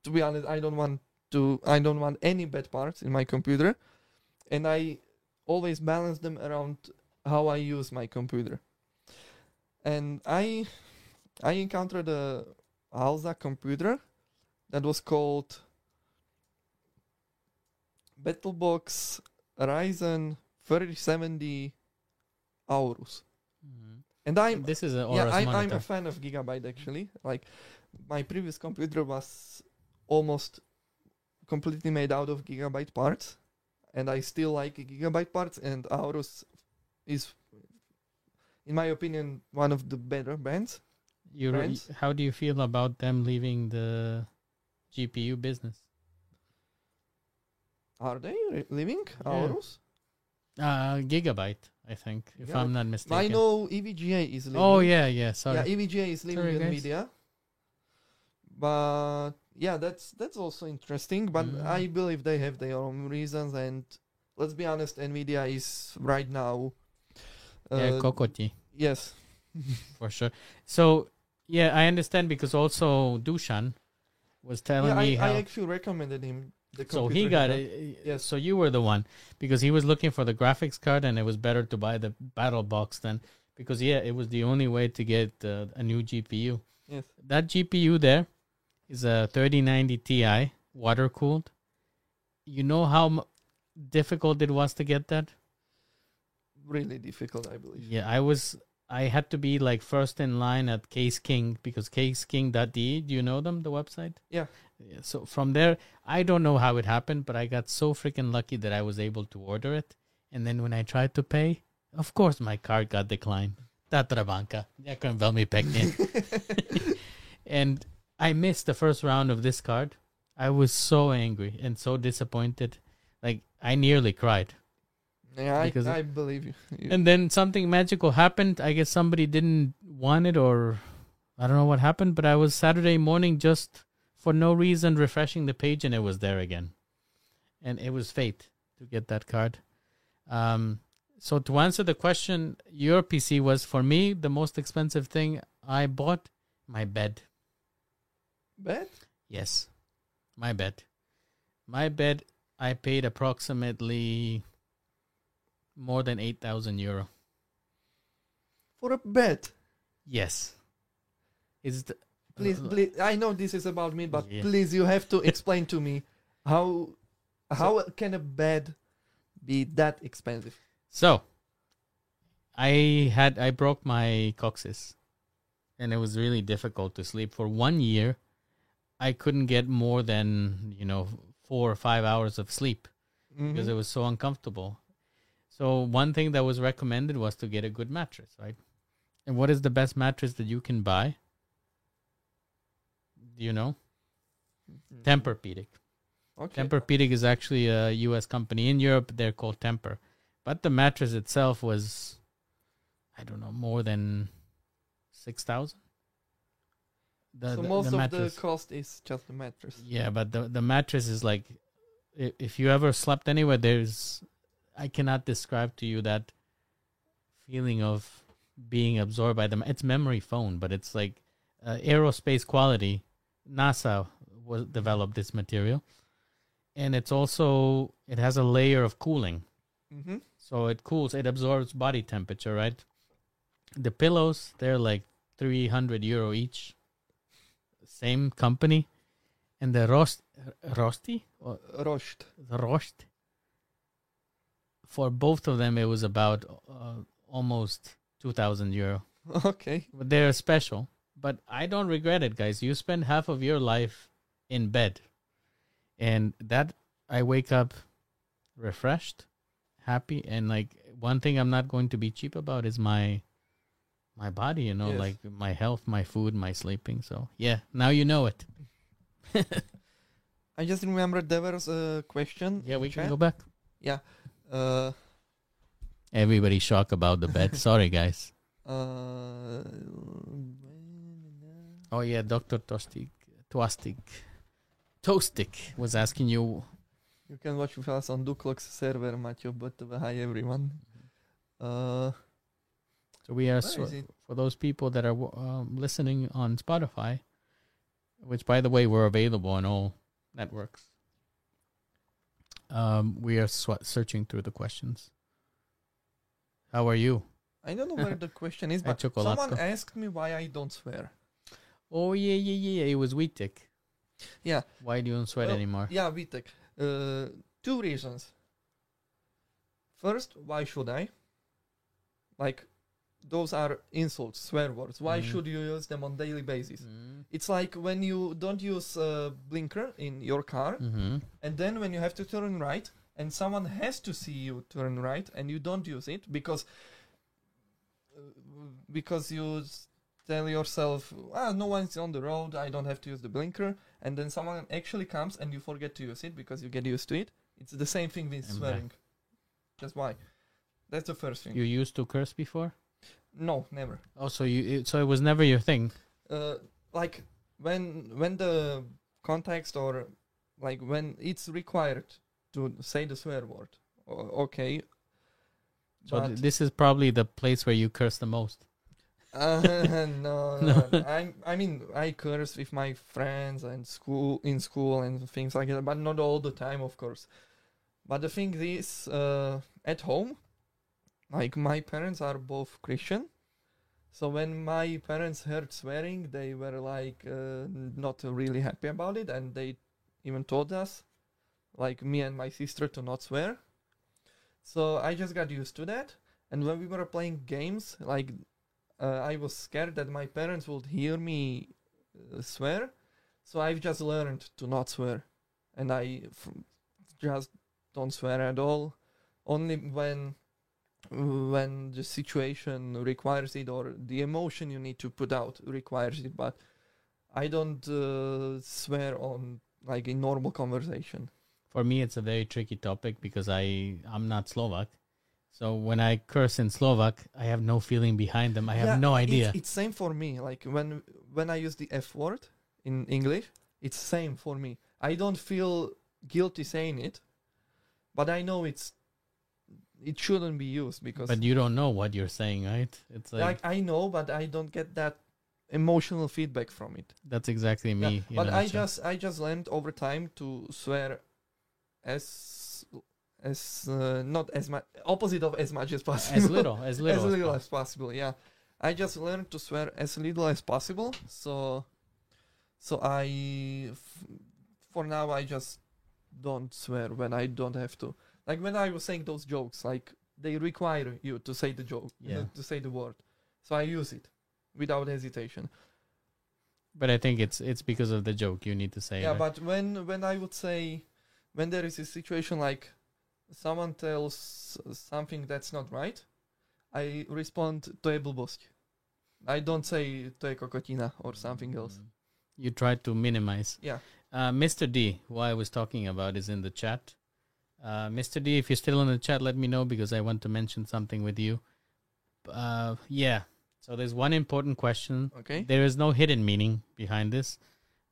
to be honest I don't want to I don't want any bad parts in my computer, and I always balance them around how I use my computer. And I I encountered a Alza computer that was called BattleBox Ryzen 3070 Aorus. Mhm. And I'm This is an yeah, I'm, I'm a fan of Gigabyte actually. Like my previous computer was almost completely made out of Gigabyte parts, and I still like Gigabyte parts. And Aorus is, in my opinion, one of the better brands. You, Friends? how do you feel about them leaving the GPU business? Are they re- living Yeah. Aorus? Uh, Gigabyte, I think, if Yeah. I'm not mistaken. I know EVGA is living. Oh yeah, yeah. Sorry. Yeah, EVGA is leaving Sorry, Nvidia. But yeah, that's that's also interesting. But Mm. I believe they have their own reasons, and let's be honest, Nvidia is right now. Yeah, uh, Kokoti yes. for sure. So yeah, I understand because also Dushan was telling yeah, I, me how. I actually recommended him. The so he got it. Yes. So you were the one because he was looking for the graphics card, and it was better to buy the battle box then because yeah, it was the only way to get uh, a new GPU. Yes. That GPU there is a 3090 Ti, water cooled. You know how m- difficult it was to get that? Really difficult, I believe. Yeah, I was. I had to be like first in line at Caseking because caseking.de. Do you know them, the website? Yeah. Yeah, So from there, I don't know how it happened, but I got so freaking lucky that I was able to order it. And then when I tried to pay, of course my card got declined. Tatra banka. Ďakujem veľmi pekne. and I missed the first round of this card. I was so angry and so disappointed. Like I nearly cried. Yeah, I, I believe you. You- And then something magical happened. I guess somebody didn't want it or I don't know what happened, but I was Saturday morning just for no reason refreshing the page and it was there again. And it was fate to get that card. Um so to answer the question, your PC was for me the most expensive thing I bought my bed. Bed? Yes. My bed. My bed I paid approximately more than 8,000 euro. For a bed. Yes. Is the, Please, please. I know this is about me, but Yeah. please, you have to explain to me how how can a bed be that expensive? So, I had I broke my coccyx, and it was really difficult to sleep for one year. I couldn't get more than you know four or five hours of sleep mm-hmm. because it was so uncomfortable. So one thing that was recommended was to get a good mattress, right? And what is the best mattress that you can buy? Do you know? Mhm. Tempur-Pedic. Okay. Tempur-Pedic is actually a U.S. company. In Europe, they're called Tempur, but the mattress itself was, I don't know, more than six thousand. The, so the- most the of the cost is just the mattress. Yeah, but the the mattress is like, if you ever slept anywhere, there's, I cannot describe to you that feeling of being absorbed by them. It's memory foam, but it's like uh, aerospace quality. NASA was developed this material, and it's also it has a layer of cooling, Mm-hmm. so it cools. It absorbs body temperature, right? The pillows they're like three hundred euro each. Same company, and the rost rosti or Rost. the rost. For both of them, it was about uh, almost two thousand euro. Okay. But they're special. But I don't regret it, guys. You spend half of your life in bed, and that I wake up refreshed, happy, and like one thing I'm not going to be cheap about is my my body. You know, Yes. like my health, my food, my sleeping. So yeah, now you know it. I just remembered there was a question. yeah, we can chat. go back. Uh, Everybody shocked about the bet. Sorry, guys. uh, Oh yeah, Doctor Tostik, Twastik, Toastik was asking you. you can watch with us on Duklok's server, Maťo, but uh, hi everyone. Uh, So we are where so, for those people that are um, listening on Spotify, which by the way we're available on all networks. Um, we are sw- searching through the questions. How are you? I don't know where the question is, but someone asked me why I don't swear. Oh yeah, yeah, yeah. It was Vitek. Yeah. Why do you don't swear Well, anymore? Yeah, Vitek. Uh, two reasons. First, why should I? Like, those are insults, swear words. Why Mhm. should you use them on daily basis? Mm. It's like when you don't use a blinker in your car, Mm-hmm. and then when you have to turn right, and someone has to see you turn right, and you don't use it because uh, because you s- tell yourself, ah, no one's on the road, I don't have to use the blinker, and then someone actually comes and you forget to use it because you get used to it. It's the same thing with swearing. That's why. That's the first thing. You used to curse before? No, never. Oh, so you it, so it was never your thing. uh, like when when the context or like when it's required to say the swear word o- okay So but th- this is probably the place where you curse the most. uh, no, No. no. I I mean I curse with my friends and school in school and things like that but not all the time of course but the thing is uh, at home like my parents are both Christian. So when my parents heard swearing they were like uh, not really happy about it. And they even told us like me and my sister to not swear. So I just got used to that. And when we were playing games like uh, I was scared that my parents would hear me uh, swear. So I've just learned to not swear. And I f- just don't swear at all. Only when when the situation requires it or the emotion you need to put out requires it but i don't uh, swear on like in normal conversation For me, it's a very tricky topic because I I'm not Slovak. So when I curse in Slovak, I have no feeling behind them. I have Yeah, no idea. it's, it's same for me like when when i use the f word in english it's same for me i don't feel guilty saying it but i know it's it shouldn't be used because but you don't know what you're saying, right? It's like, like I know, but I don't get that emotional feedback from it. that's exactly me. Yeah, but I just I just learned over time to swear as as uh, not as much opposite of as much as possible. as little as little as as little possible. as possible. Yeah, I just learned to swear as little as possible. So so I f- for now I just don't swear when I don't have to. Like when I was saying those jokes, like they require you to say the joke, Yeah. to say the word. So I use it without hesitation. But I think it's it's because of the joke you need to say. yeah, but when when I would say when there is a situation like someone tells something that's not right, I respond to je blbosť. I don't say to kokotina or something else. Mm. You try to minimize. Yeah. Uh, Mr. D, who I was talking about, is in the chat. Uh, Mr. D, if you're still in the chat, let me know because I want to mention something with you. Uh, yeah. So there's one important question. Okay. There is no hidden meaning behind this.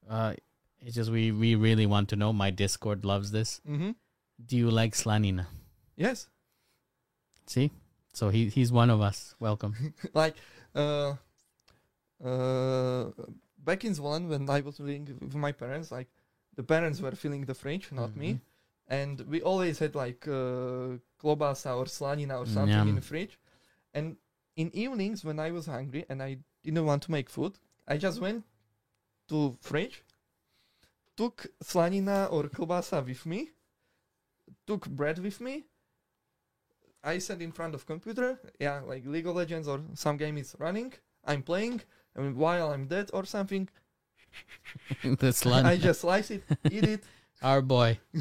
Uh, it's just we, we really want to know. My Discord loves this. Mm-hmm. Do you like slanina? Yes. See? So he he's one of us. Welcome. like uh uh back in Zvolen when I was living with my parents, like the parents were feeling the fridge, not me. And we always had like uh klobasa or slanina or something in the fridge. And in evenings when I was hungry and I didn't want to make food, I just went to fridge, took slanina or klobasa with me, took bread with me. I sat in front of computer, yeah, like League of Legends or some game is running. I'm playing, and while I'm dead or something, the slanina. I just slice it, eat it. Our boy.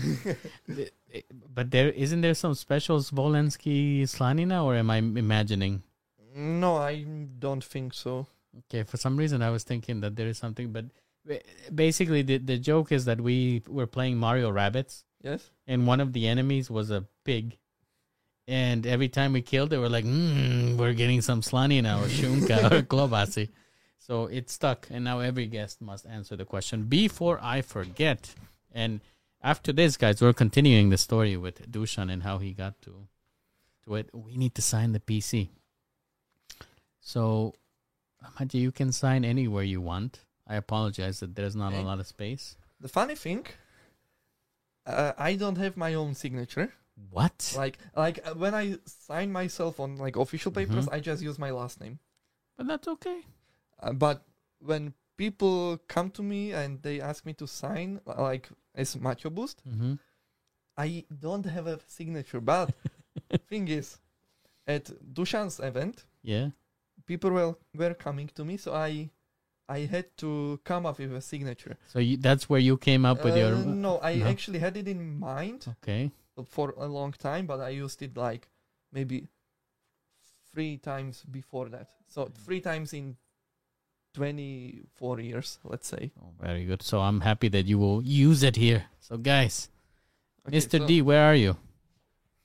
But there isn't there some special Zvolensky slanina, or am I imagining? No, I don't think so. Okay, for some reason I was thinking that there is something, but basically the the joke is that we were playing Mario Rabbits, Yes. and one of the enemies was a pig, and every time we killed it, we're like, mm, we're getting some slanina or shunka or klobasi. So it stuck, and now every guest must answer the question before I forget. And after this, guys, we're continuing the story with Dushan and how he got to to it. We need to sign the PC. So, Amadi, you can sign anywhere you want. I apologize that there's not a lot of space. The funny thing, uh, I don't have my own signature. What? Like, like uh, when I sign myself on like official papers, Mhm. I just use my last name. But that's okay. Uh, but when people come to me and they ask me to sign like as Matoboost, Mm-hmm. I don't have a signature. But thing is, at Dushan's event, Yeah. people were, were coming to me, so I I had to come up with a signature. So you, that's where you came up with your. Uh, no, I no? actually had it in mind Okay. for a long time, but I used it like maybe three times before that. So three times in 24 years, let's say. Oh, very good. So I'm happy that you will use it here. So guys, Okay, Mr. so D, where are you?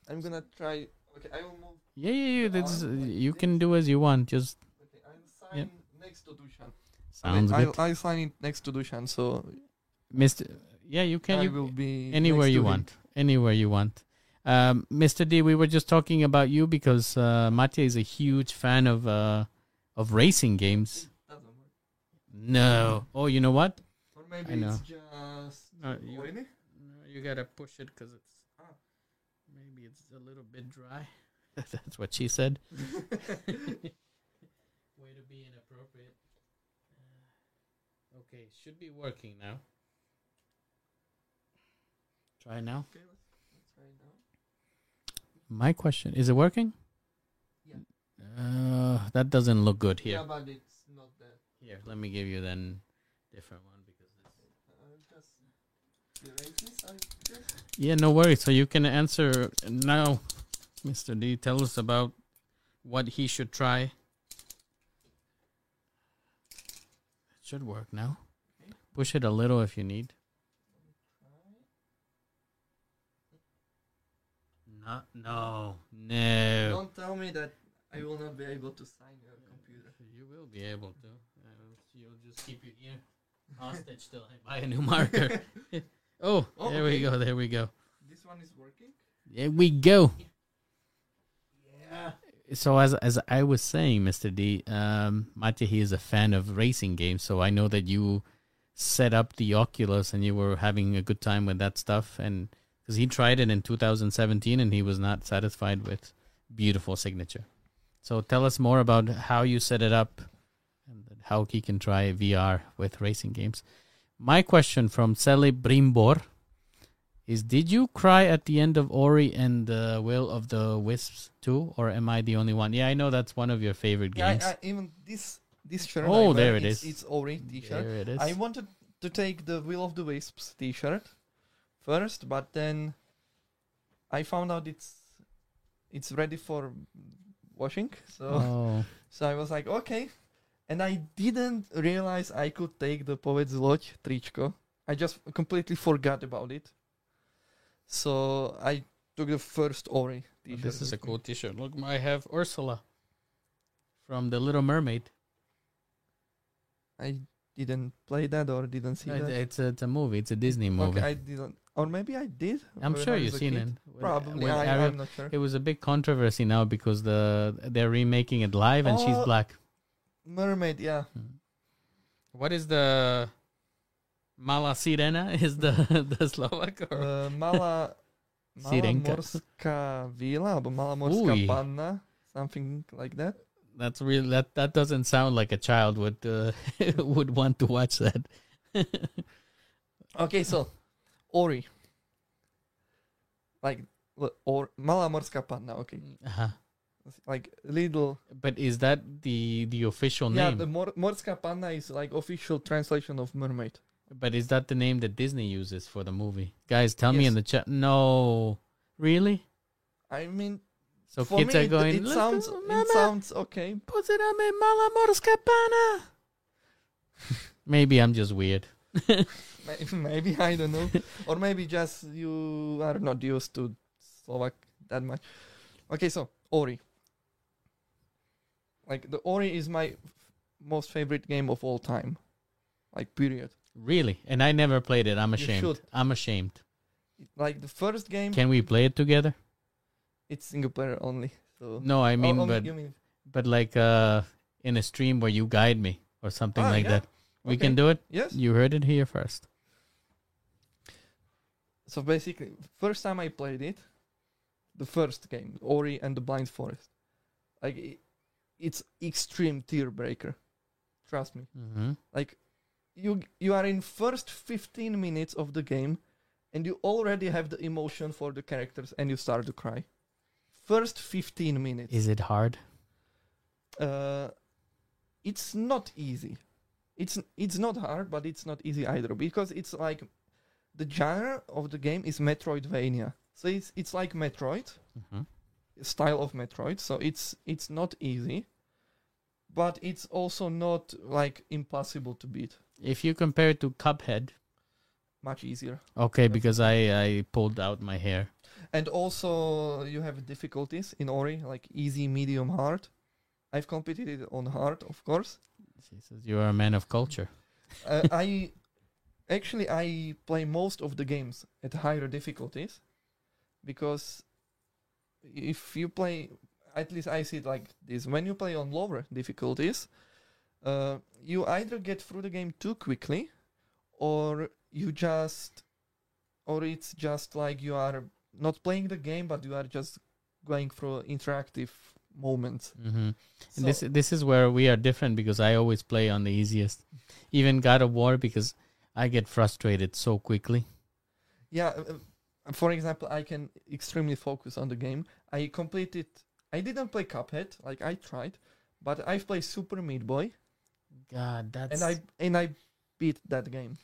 I'm gonna try. Okay, I will move. Yeah, yeah, yeah. That's, like you this. can do as you want. Just Okay, I'll sign next to Dushan. sounds okay, good, I'll, I'll sign it next to Dushan, so Mr. Yeah, you can. I You, will be anywhere you want. Anywhere you want. Um, Mr. D, we were just talking about you because uh, Matej is a huge fan of uh, of racing games. No. Oh, you know what? Or maybe I know. it's just. No, you- No, you gotta push it because it's Ah. maybe it's a little bit dry. That's what she said. Way to be inappropriate. Uh, okay, should be working now. Try now. Okay, let's, let's try it now. My question is it working? Yeah. Uh, that doesn't look good here. Yeah, but that. Here, let me give you then different one because this. I'll just erase this, I guess. Yeah, no worries. So you can answer now, Mr. D. Tell us about what he should try. It should work now. Okay. Push it a little if you need. No, no, no. Don't tell me that I will not be able to sign your computer. You will be able to. You'll just keep your ear hostage till I buy a new marker. oh, Oh, there we okay. go. There we go. This one is working? There we go. Yeah. So as as I was saying, Mr. D, um, Mate, he is a fan of racing games. So I know that you set up the Oculus and you were having a good time with that stuff, and because he tried it in 2017 and he was not satisfied with beautiful signature. So tell us more about how you set it up and how he can try VR with racing games. My question from Sally Brimbor is Did you cry at the end of Ori and the Will of the Wisps too, or am I the only one? Yeah, I know that's one of your favorite Yeah, games. I, I, even this this shirt. Oh, there it it's, is. It's Ori t-shirt. there it is. I wanted to take the Will of the Wisps t-shirt first, but then I found out it's it's ready for washing. So oh, so I was like, okay. And I didn't realize I could take the Povedz Loď tričko. I just completely forgot about it. So I took the first Ori t-shirt. this is a cool T-shirt. Look, I have Ursula from The Little Mermaid. I didn't play that or didn't see No, that. it's a, it's a movie. It's a Disney movie. Okay, I didn't, or maybe I did. I'm sure you've seen kid. it. Probably, With I, I'm not sure. It was a big controversy now because the they're remaking it live and she's Oh. black. Mermaid, yeah. What is the Mala Sirena? Is the the Slovak or Uh, mala, mala Sirenka. morská víla, alebo mala morská Uj. panna, something like that. that's real? That that doesn't sound like a child would uh, would want to watch that. Okay, so Ori, like l- or mala morská panna. Okay, uh-huh. Like little. But is that the the official Yeah, name? the mor- morská panna is like official translation of mermaid. But is that the name that Disney uses for the movie? Guys, tell me in the chat. No, really? I mean, So for kids me, are going. it "Let's sounds go, it Mama, sounds okay. Pozeramy mala morska pana. Maybe I'm just weird. Maybe I don't know, or maybe just you are not used to Slovak that much. Okay, so Ori. Like the Ori is my f- most favorite game of all time, like period. Really? And I never played it. I'm ashamed. should. I'm ashamed. Like the first game, Can we play it together? it's single player only. So No, I Oh, mean, only- but you mean but like uh, in a stream where you guide me or something Ah, like yeah. that. We Okay. can do it. yes. You heard it here first. So basically, first time I played it, the first game, Ori and the Blind Forest, like it, it's extreme tear breaker. Trust me. Mm-hmm. Like you you are in first 15 minutes of the game and you already have the emotion for the characters and you start to cry first 15 minutes Is it hard? uh, it's not easy it's it's not hard but it's not easy either because it's like the genre of the game is metroidvania so it's it's like metroid hmm style of metroid so it's it's not easy but it's also not like impossible to beat. If you compare it to Cuphead, much easier. Okay, because I I pulled out my hair. and also you have difficulties in ori like easy medium hard. I've competed it on hard of course. Jesus, you are a man of culture. uh, i actually i play most of the games at higher difficulties because if you play at least i see it like this when you play on lower difficulties uh, you either get through the game too quickly or you just or it's just like you are not playing the game but you are just going through interactive moments hmm So- this this is where we are different because I always play on the easiest. Even God of War because I get frustrated so quickly. yeah uh, uh, for example i can extremely focus on the game i completed i didn't play cuphead like i tried but i've played super meat boy God, that's and i and i beat that game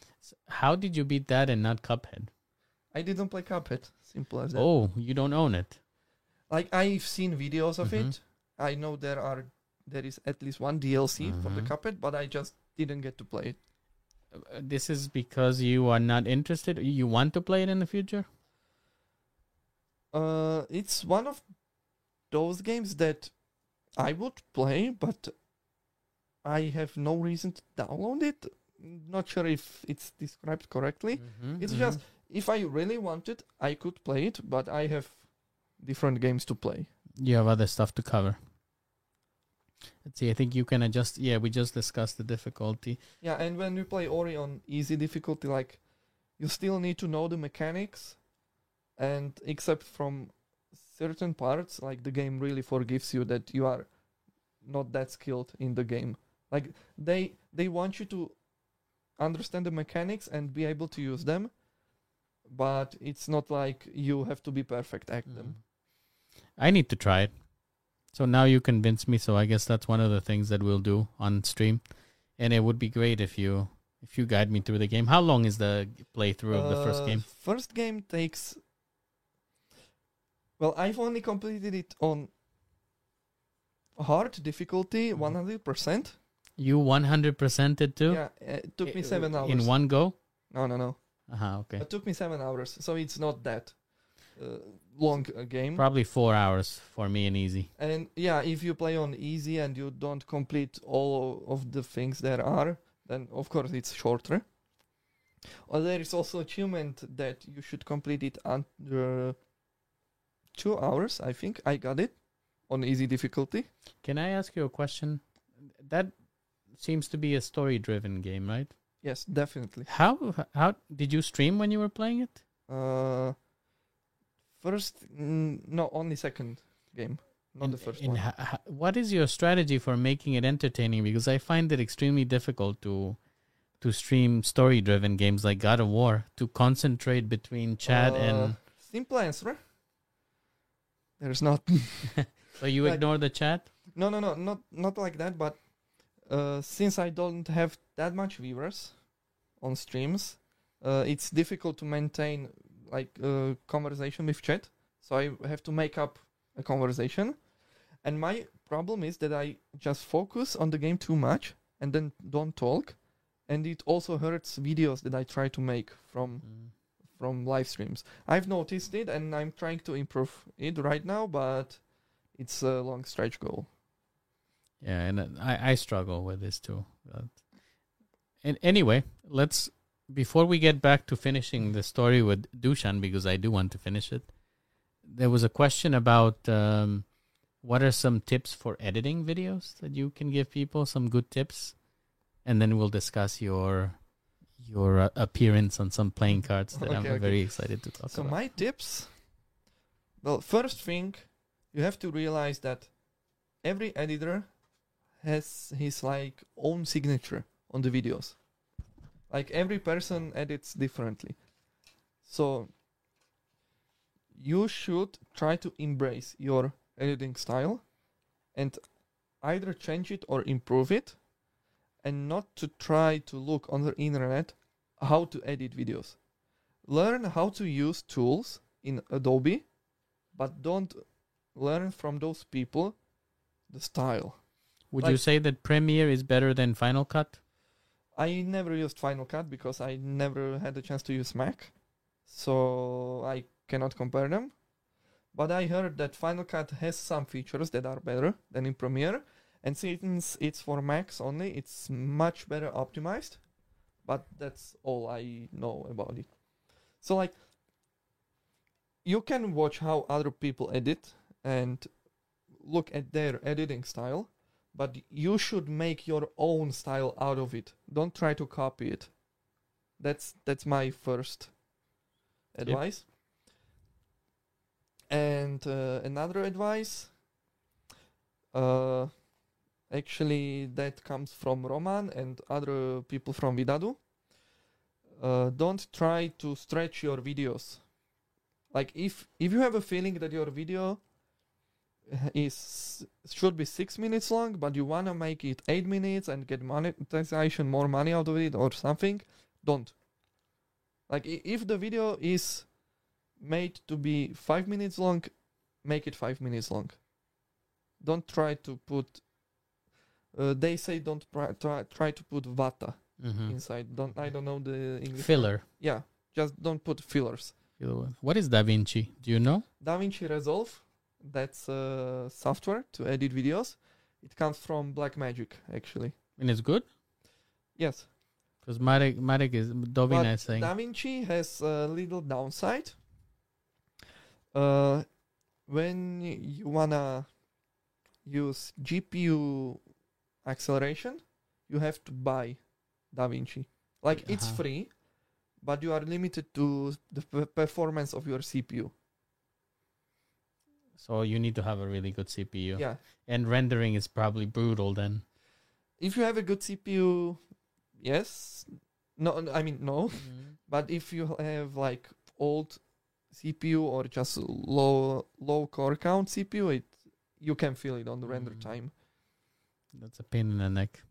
how did you beat that and not Cuphead? i didn't play cuphead simple as that Oh, you don't own it. like i've seen videos of Mhm. it i know there are there is at least one dlc for the Mhm. cuphead but i just didn't get to play it Uh, This is because you are not interested. You want to play it in the future. Uh it's one of those games that i would play but i have no reason to download it not sure if it's described correctly Mhm, It's mhm. just if i really wanted i could play it but i have different games to play you have other stuff to cover. Let's see. I think you can adjust. Yeah, we just discussed the difficulty. yeah and when you play ori on easy difficulty like you still need to know the mechanics and except from certain parts like the game really forgives you that you are not that skilled in the game like they they want you to understand the mechanics and be able to use them but it's not like you have to be perfect at them Mm. I need to try it. So now you convince me. So I guess that's one of the things that we'll do on stream. And it would be great if you if you guide me through the game. How long is the playthrough of the first Uh, game? First game takes. Well, I've only completed it on hard difficulty, Mhm. one hundred percent. You 100% it too? Yeah, uh, it took me I- seven hours. In one go? No, no, no. Uh-huh, okay. It took me seven hours, so it's not that uh, long a game. Probably four hours for me and easy. and yeah, if you play on easy and you don't complete all of the things there are, then of course it's shorter. Or there is also achievement that you should complete it under two hours. I think I got it on easy difficulty. Can I ask you a question? That seems to be a story-driven game, right? Yes, definitely. How how did you stream when you were playing it? Uh, first, mm, no, only second game, not In- the first one. ho- ho- what is your strategy for making it entertaining? Because I find it extremely difficult to to stream story-driven games like God of War to concentrate between chat and. Uh, simple answer. There's not. So you like- ignore the chat. No, no, no, not not like that. But uh, since I don't have that much viewers on streams, uh, it's difficult to maintain like uh, conversation with chat. So I have to make up a conversation, and my problem is that I just focus on the game too much and then don't talk, and it also hurts videos that I try to make from Mm. From live streams. I've noticed it, and I'm trying to improve it right now, but it's a long stretch goal. Yeah, and uh, I I struggle with this too. But, and anyway, let's before we get back to finishing the story with Dushan because I do want to finish it. There was a question about um, what are some tips for editing videos that you can give people some good tips, and then we'll discuss your your uh, appearance on some playing cards that I'm Okay, okay. very excited to talk So about. So my tips. Well, first thing, you have to realize that every editor has his like own signature on the videos. Like every person edits differently. So you should try to embrace your editing style and either change it or improve it and not to try to look on the internet how to edit videos. Learn how to use tools in Adobe, but don't learn from those people the style. Would you say that Premiere is better than Final Cut? I never used Final Cut because I never had the chance to use Mac, so I cannot compare them. But I heard that Final Cut has some features that are better than in Premiere, and since it's for Macs only, it's much better optimized. But that's all I know about it. So like, you can watch how other people edit and look at their editing style, but you should make your own style out of it. Don't try to copy it. That's that's my first advice. And uh, another advice, uh, actually, that comes from Roman and other people from Vidadu. Uh, don't try to stretch your videos. Like if if you have a feeling that your video is should be six minutes long, but you wanna make it eight minutes and get monetization, more money out of it, or something, don't. Like if the video is made to be five minutes long, make it five minutes long. Don't try to put. Uh, they say don't try, try try to put vata Mm-hmm. inside. Don't I don't know the English. word. Filler. Yeah, just don't put fillers. Filler. What is DaVinci? Do you know? DaVinci Resolve, that's uh, software to edit videos. It comes from Blackmagic, actually. And it's good? Yes. Because Marek, Marek is, Dovina But is saying. DaVinci has a little downside. Uh, when you wanna use GPU acceleration, you have to buy DaVinci. Like it's Uh-huh. free, but you are limited to the p- performance of your CPU. So you need to have a really good CPU. Yeah. And rendering is probably brutal then. If you have a good CPU, yes. No, I mean no. But if you have like old CPU or just low low core count CPU, it you can feel it on the render Mm. time. That's a pain in the neck.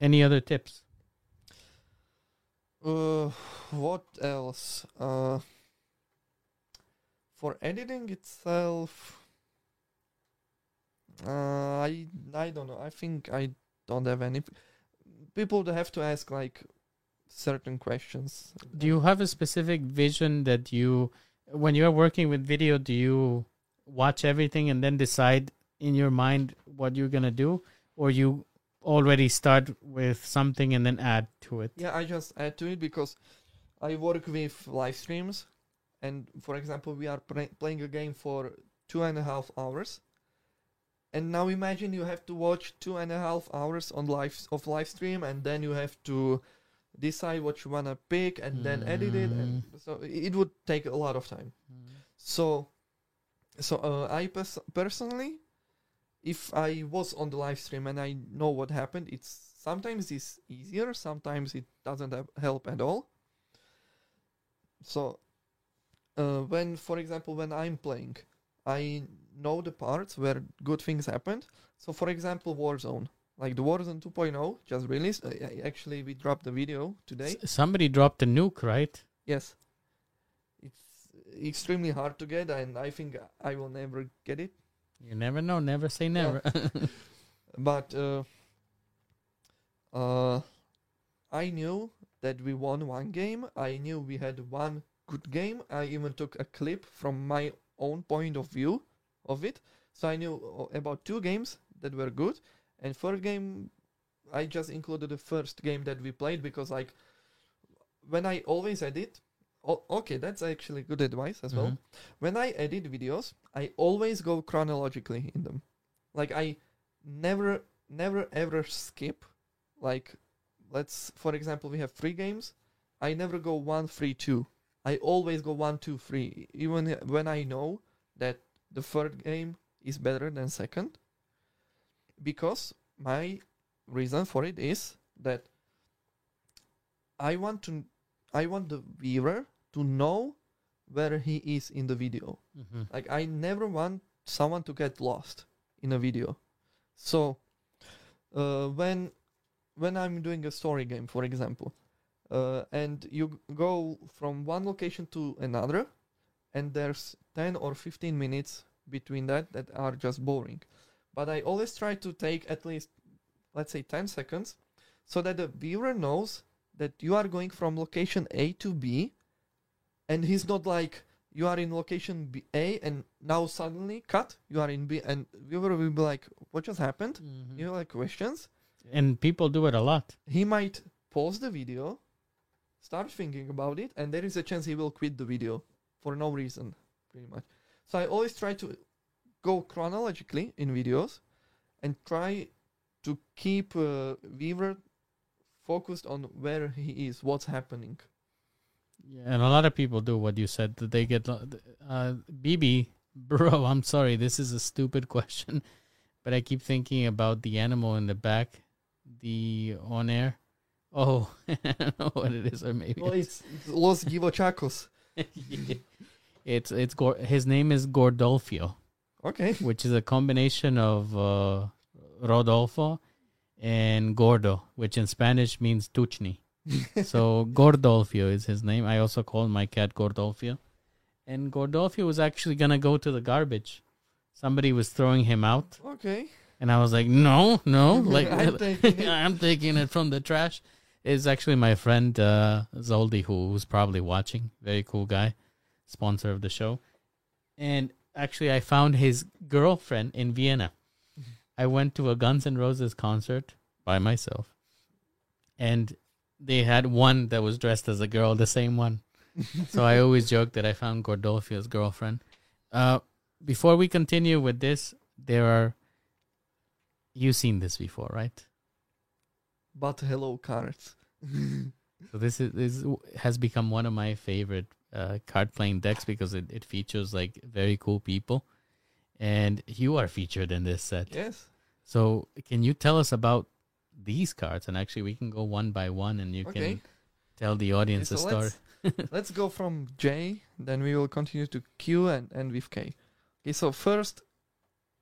Any other tips? Uh, what else? Uh, for editing itself, uh, I I don't know. I think I don't have any. People have to ask like certain questions. Do you have a specific vision that you, when you're working with video, do you watch everything and then decide in your mind what you're going to do? Or you already start with something and then add to it? Yeah, I just add to it because I work with live streams, and for example, we are play- playing a game for two and a half hours. And now imagine you have to watch two and a half hours on live of live stream, and then you have to decide what you wanna pick, and then edit it, and so it would take a lot of time. So, so uh, I pers- personally, if I was on the live stream and I know what happened, it's sometimes it's easier, sometimes it doesn't help at all. So, uh, when, for example, when I'm playing, I know the parts where good things happened. So, for example, Warzone, like the Warzone 2.0 just released. Uh, I- actually, we dropped the video today. S- somebody dropped a nuke, right? Yes. It's extremely hard to get, and I think I will never get it. You never know. Never say never. But uh, uh, I knew that we won one game. I knew we had one good game. I even took a clip from my own point of view of it. So I knew uh, about two games that were good. And third game, I just included the first game that we played because, like, when I always edit, o- okay, that's actually good advice as well Mhm. when I edit videos, I always go chronologically in them. Like I never, never ever skip. Like, let's for example, we have three games. I never go one, three, two. I always go one, two, three, even when I know that the third game is better than second. Because my reason for it is that I want to I want the viewer to know where he is in the video. Mhm. Like I never want someone to get lost in a video. So uh, when when I'm doing a story game, for example, uh, and you go from one location to another, and there's ten or fifteen minutes between that that are just boring. But I always try to take at least, let's say, ten seconds, so that the viewer knows that you are going from location A to B, and he's not like you are in location B, A and now suddenly cut you are in B and viewer will be like what just happened Mhm. you know like questions And people do it a lot. he might pause the video start thinking about it and there is a chance he will quit the video for no reason pretty much so I always try to go chronologically in videos and try to keep uh, viewer focused on where he is what's happening and a lot of people do what you said. That they get uh, BB, bro. I'm sorry, this is a stupid question, but I keep thinking about the animal in the back, the on air. Oh, I don't know what it is, or maybe well it's, it's Los Divochacos it's it's Gor- his name is Gordolfio, okay which is a combination of uh, Rodolfo and Gordo, which in Spanish means tuchni. so Gordolfio is his name. I also call my cat Gordolfio. And Gordolfio was actually gonna go to the garbage. Somebody was throwing him out, okay and I was like, "No, no!" Like I'm taking it. I'm taking it from the trash. It's actually my friend uh, Zoldi, who's probably watching. Very cool guy, sponsor of the show. And actually, I found his girlfriend in Vienna. I went to a Guns N' Roses concert by myself, and they had one that was dressed as a girl, the same one. so I always joke that I found Gordolfio's girlfriend. Uh, before we continue with this, there are. You've seen this before, right? but hello cards So this is this has become one of my favorite uh, card playing decks because it, it features like very cool people, and you are featured in this set. yes So can you tell us about these cards? And actually, we can go one by one, and you okay can tell the audience Okay, a so story. let's, let's go from J, then we will continue to Q and end with K. Okay, so first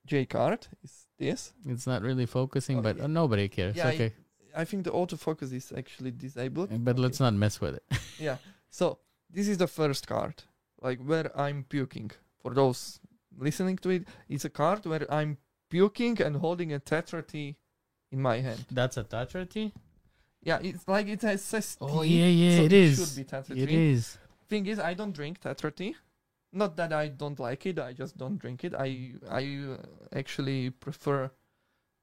J card is this. It's not really focusing, Oh, but uh, nobody cares. Yeah, okay, I think the autofocus is actually disabled. but let's not mess with it. Yeah. So this is the first card, like where I'm puking. For those listening to it, it's a card where I'm puking and holding a Tatra Tea in my hand. That's a Tatra Tea. Yeah, it's like it has says Oh yeah, yeah, so it it is. should be Tatra It is. thing is i don't drink tatra tea not that i don't like it i just don't drink it i i actually prefer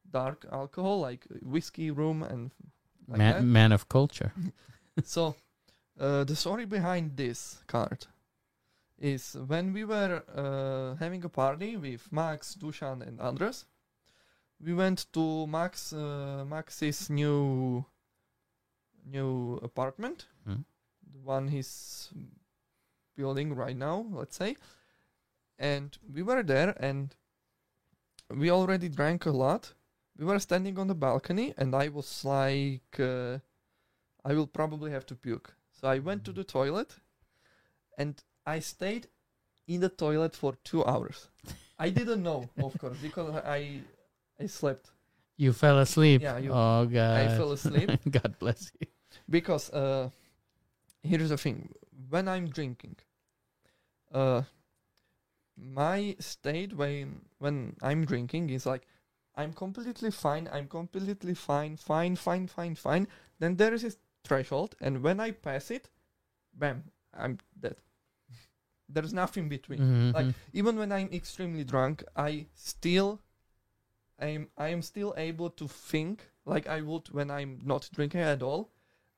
dark alcohol like whiskey rum and like man, man of culture. so uh, the story behind this card is when we were uh, having a party with max dushan and andres we went to max uh, max's new new apartment. Hmm. the one he's building right now let's say. And we were there and we already drank a lot. We were standing on the balcony and i was like uh, i will probably have to puke. So i went to the toilet and i stayed in the toilet for two hours. I didn't know of course because i i slept You fell asleep. Yeah, you- oh god. i fell asleep God bless you. because uh here's the thing when i'm drinking uh my state when when i'm drinking is like i'm completely fine i'm completely fine fine fine fine fine then there is this threshold and when i pass it bam i'm dead there's nothing between Mhm. Like, even when i'm extremely drunk i still i'm i am still able to think like i would when i'm not drinking at all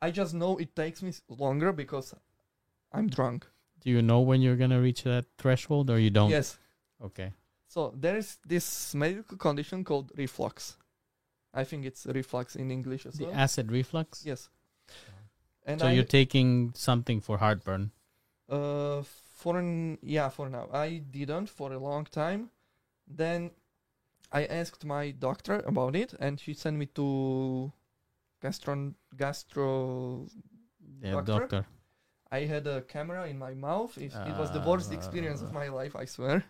i just know it takes me longer because i'm drunk Do you know when you're gonna reach that threshold, or you don't? yes Okay. so there is this medical condition called reflux i think it's reflux in english as The well acid reflux. yes and so I, you're taking something for heartburn. Uh, for an, yeah, for now. I didn't for a long time. Then I asked my doctor about it, and she sent me to gastro gastro Yeah, Doctor? doctor. I had a camera in my mouth. It, it was the worst experience of Ah. my life, I swear.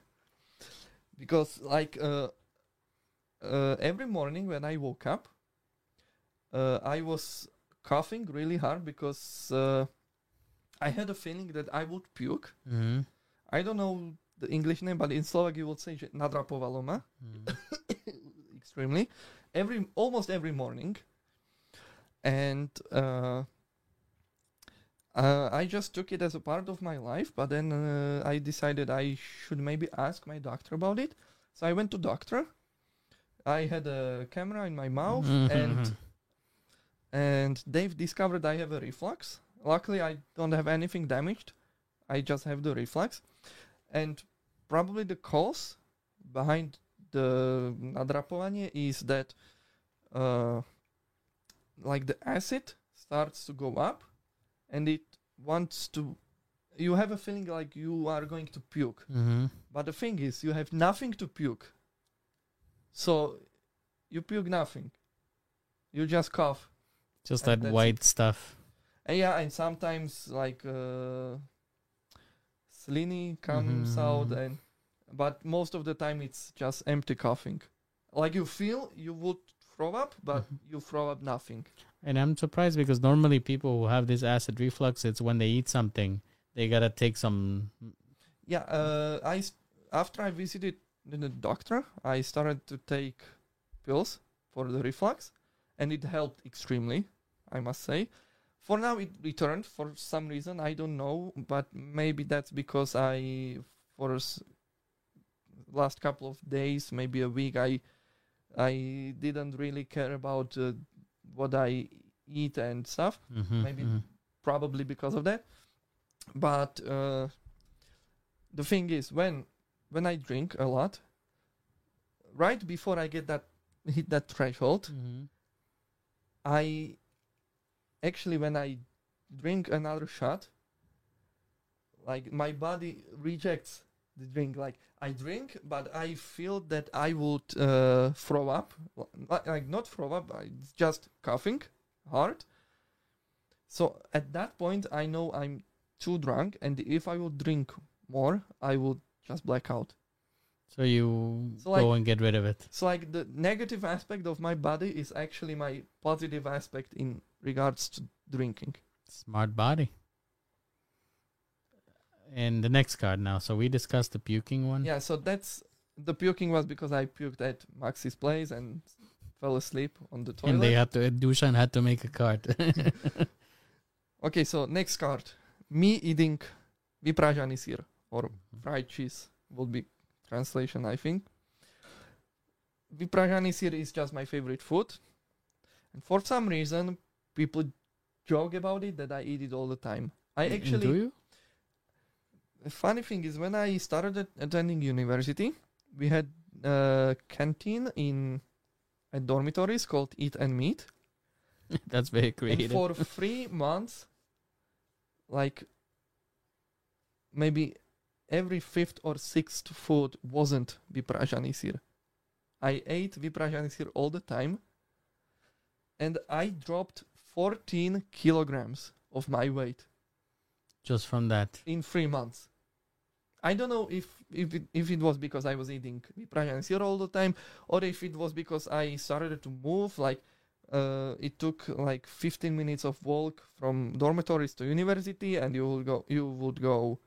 Because like uh, uh, every morning when I woke up, uh, I was coughing really hard because uh, I had a feeling that I would puke. Mm-hmm. I don't know the English name, but in Slovak you would say že nadrapovalo ma Mm-hmm. extremely every almost every morning, and uh, uh, I just took it as a part of my life. But then uh, I decided I should maybe ask my doctor about it. So I went to doctor. I had a camera in my mouth, and Mhm. and they've discovered I have a reflux. Luckily, I don't have anything damaged. I just have the reflux, and probably the cause behind the nadrapovanie is that, uh, like the acid starts to go up, and it wants to. You have a feeling like you are going to puke, Mhm. but the thing is, you have nothing to puke. So, you puke nothing. You just cough. Just that white stuff. And yeah, and sometimes like uh, sliny comes out, Mhm. and but most of the time it's just empty coughing. Like you feel you would throw up, but Mhm. you throw up nothing. And I'm surprised because normally people who have this acid reflux, it's when they eat something, they gotta take some. Yeah, uh, I after I visited the doctor, I started to take pills for the reflux, and it helped extremely. I must say. For now, it returned for some reason I don't know, but maybe that's because I for s- last couple of days, maybe a week, I I didn't really care about uh, what I eat and stuff. Mhm, Maybe mhm. probably because of that. But uh, the thing is, when when I drink a lot, right before I get that hit that threshold, Mhm. I actually when I drink another shot, like my body rejects the drink. Like I drink, but I feel that I would uh, throw up. Like, like not throw up, I- it's just coughing hard. So at that point, I know I'm too drunk, and if I would drink more, I would just black out. So you So, like- go and get rid of it. So like the negative aspect of my body is actually my positive aspect in regards to drinking. Smart body. And the next card now. So we discussed the puking one. Yeah, so that's the puking was because I puked at Maxi's place and fell asleep on the toilet. And they had to. Dushan had to make a card. okay, so next card. Me eating vypražaný sír or fried cheese would be translation, I think. Vypražaný sír is just my favorite food. And for some reason, people joke about it that I eat it all the time. I Do actually you? the funny thing is when I started at- attending university, we had a canteen in at dormitories called Eat and Meet. That's very And creative. for three months, like maybe every fifth or sixth food wasn't vypražaný sír. I ate vypražaný sír all the time, and I dropped 14 kilograms of my weight Just from that. in three months. I don't know if if it, if it was because I was eating vypražaný sír all the time, or if it was because I started to move. Like uh, it took like 15 minutes of walk from dormitories to university, and you will go you would go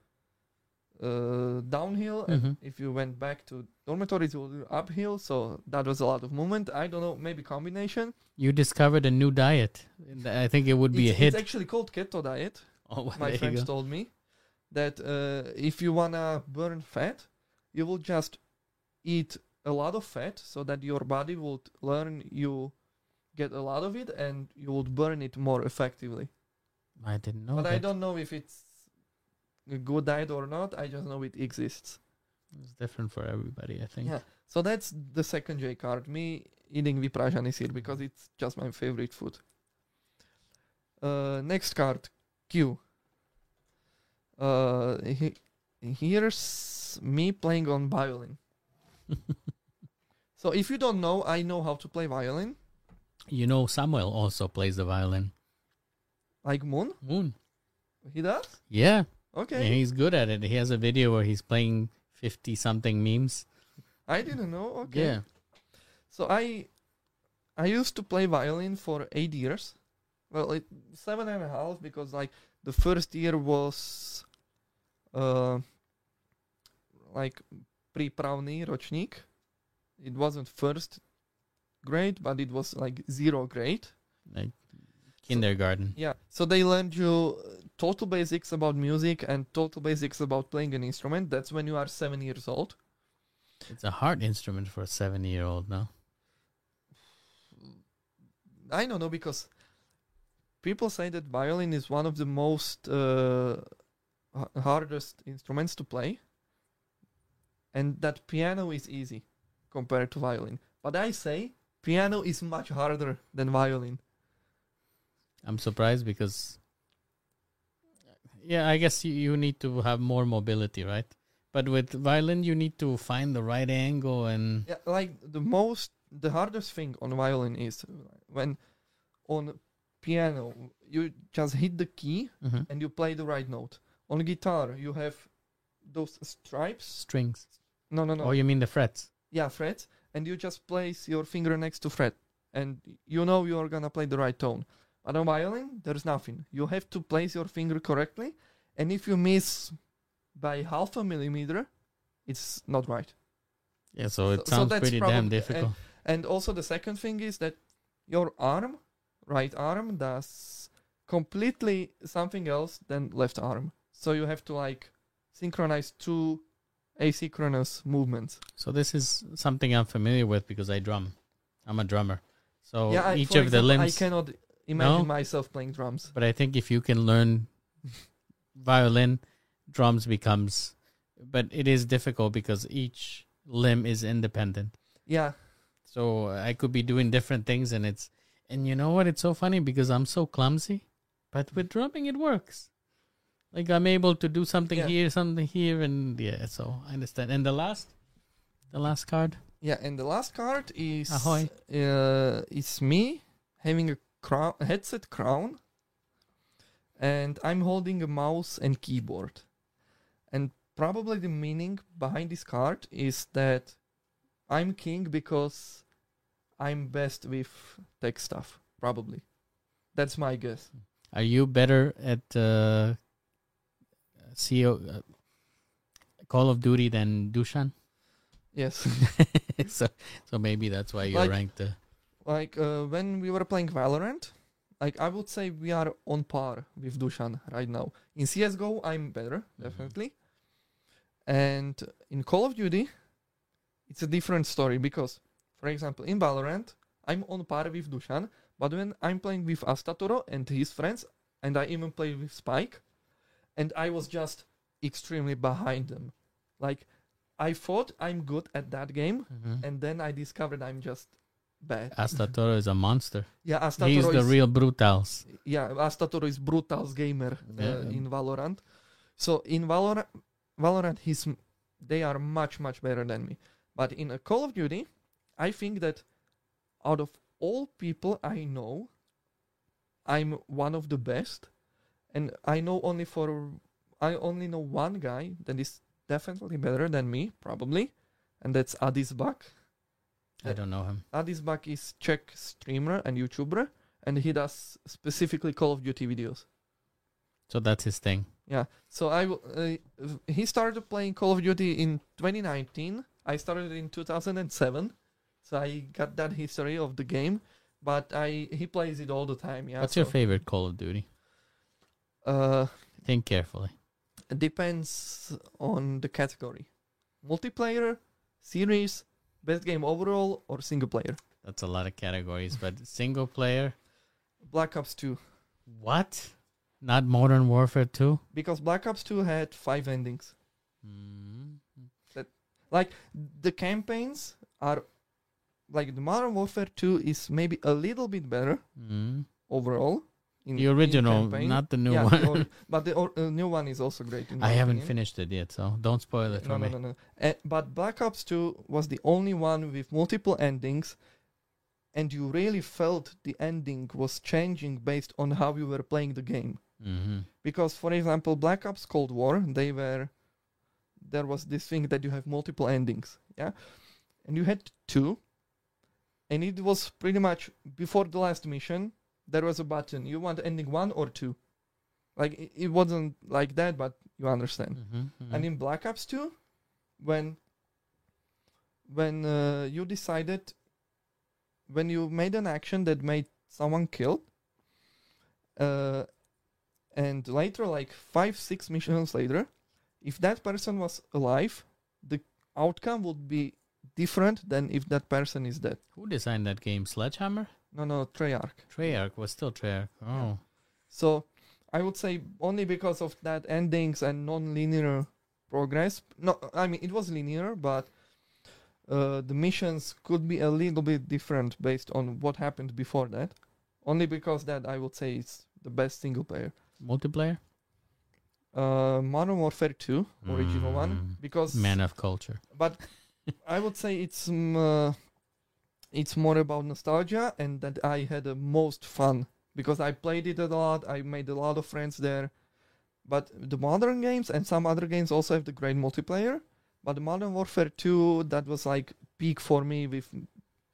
uh, downhill, and Mhm. if you went back to dormitories, you would uphill. So that was a lot of movement. I don't know, maybe combination. You discovered a new diet. I think it would be it's, a hit. it's actually called keto diet. oh, well, my friends told me that uh, if you wanna burn fat, you will just eat a lot of fat so that your body would learn you get a lot of it and you would burn it more effectively. I didn't know but I don't know if it's good diet or not. I just know it exists. It's different for everybody, I think. Yeah. So that's the second J card. Me eating vypražaný sír because it's just my favorite food. Uh, next card, Q. Uh, he, here's me playing on violin. So if you don't know, I know how to play violin. You know, Samuel also plays the violin. Like Moon? Moon. He does? Yeah. Okay. And he's good at it. He has a video where he's playing 50 something memes. I didn't know. Okay. Yeah. So I I used to play violin for eight years. Well, it, seven and a half because like the first year was uh like prípravný ročník. It wasn't first grade, but it was like zero grade. Like kindergarten. Yeah. So they learned you total basics about music and total basics about playing an instrument. That's when you are seven years old. It's a hard instrument for a seven year old, no? I don't know because people say that violin is one of the most uh, hardest instruments to play, and that piano is easy compared to violin. But I say piano is much harder than violin. I'm surprised because, yeah, I guess you, you need to have more mobility, right? But with violin, you need to find the right angle and Yeah, like the most, the hardest thing on violin is when on piano you just hit the key Mhm. and you play the right note. On guitar you have those stripes. strings. No, no, no. Oh, you mean the frets? yeah, frets, and you just place your finger next to fret, and you know you're gonna play the right tone. But on violin, there's nothing. You have to place your finger correctly, and if you miss by half a millimeter, it's not right. Yeah, so it So- so sounds that's pretty damn difficult. And also the second thing is that your arm, right arm, does completely something else than left arm. So you have to like synchronize two asynchronous movements. So this is something I'm familiar with because I drum. I'm a drummer. So yeah, each of the example, limbs. I cannot imagine No? myself playing drums. But I think if you can learn violin, drums becomes. But it is difficult because each limb is independent. Yeah, So I could be doing different things, and it's. And you know what? It's so funny because I'm so clumsy, but with drumming it works. Like I'm able to do something Yeah. here, something here, and yeah. So I understand. And the last, the last card. yeah. And the last card is Ahoy. Uh, it's me having a crown, headset crown, and I'm holding a mouse and keyboard. And probably the meaning behind this card is that I'm king because I'm best with tech stuff. Probably, that's my guess. Are you better at uh, CO, uh, Call of Duty than Dushan? Yes. so, so maybe that's why you're Like- ranked. Uh, like uh, when we were playing Valorant, like I would say we are on par with Dushan right now. In CS:GO, I'm better Mhm. definitely, and in Call of Duty, it's a different story because, for example, in Valorant, I'm on par with Dushan, but when I'm playing with Astatoro and his friends, and I even play with Spike, and I was just extremely behind them, like. I thought I'm good at that game, mhm. and then I discovered I'm just bad. Astatoro is a monster. Yeah, Astatoro He's the is real brutals. yeah, Astatoro is Brutals gamer Yeah. uh, in Valorant. So in Valorant, Valorant, he's they are much much better than me. But in a Call of Duty, I think that out of all people I know, I'm one of the best, and I know only for I only know one guy that is definitely better than me, probably, and that's Adis Bak. I don't know him. Adis Bak is Czech streamer and YouTuber, and he does specifically Call of Duty videos. So that's his thing. Yeah. So I uh, he started playing Call of Duty in 2019. I started in 2007, so I got that history of the game. But I he plays it all the time. Yeah. What's your favorite Call of Duty? Uh, Think carefully. it depends on the category: multiplayer, series, best game overall, or single player. That's a lot of categories, but single player. Black Ops 2, What? Not Modern Warfare 2? because Black Ops 2 had five endings. Mm. like the campaigns are like the modern warfare 2 is maybe a little bit better Mm. overall in The original, not the new Yeah, one. the but the or, uh, new one is also great I haven't opinion. finished it yet, so don't spoil it no, for no, me. no, no. Uh, but Black Ops 2 was the only one with multiple endings, and you really felt the ending was changing based on how you were playing the game. Mm-hmm. Because, for example, Black Ops Cold War, they were there was this thing that you have multiple endings, yeah, and you had two, and it was pretty much before the last mission. There was a button. You want ending one or two, like it, it wasn't like that, but you understand. Mm-hmm. And in Black Ops 2, when when uh, you decided when you made an action that made someone killed, uh, and later, like five six missions later, if that person was alive, the outcome would be different than if that person is dead. Who designed that game? Sledgehammer? No, no, Treyarch. Treyarch was still Treyarch. Oh. So I would say only because of that endings and non-linear progress. No, I mean it was linear, but uh, the missions could be a little bit different based on what happened before that. Only because that I would say it's the best single player. Multiplayer? Uh, Modern Warfare 2, original one, Mm. because Man of culture. but I would say it's um, uh, it's more about nostalgia and that I had the most fun because I played it a lot. I made a lot of friends there. But the modern games and some other games also have the great multiplayer. But Modern Warfare 2 that was like peak for me with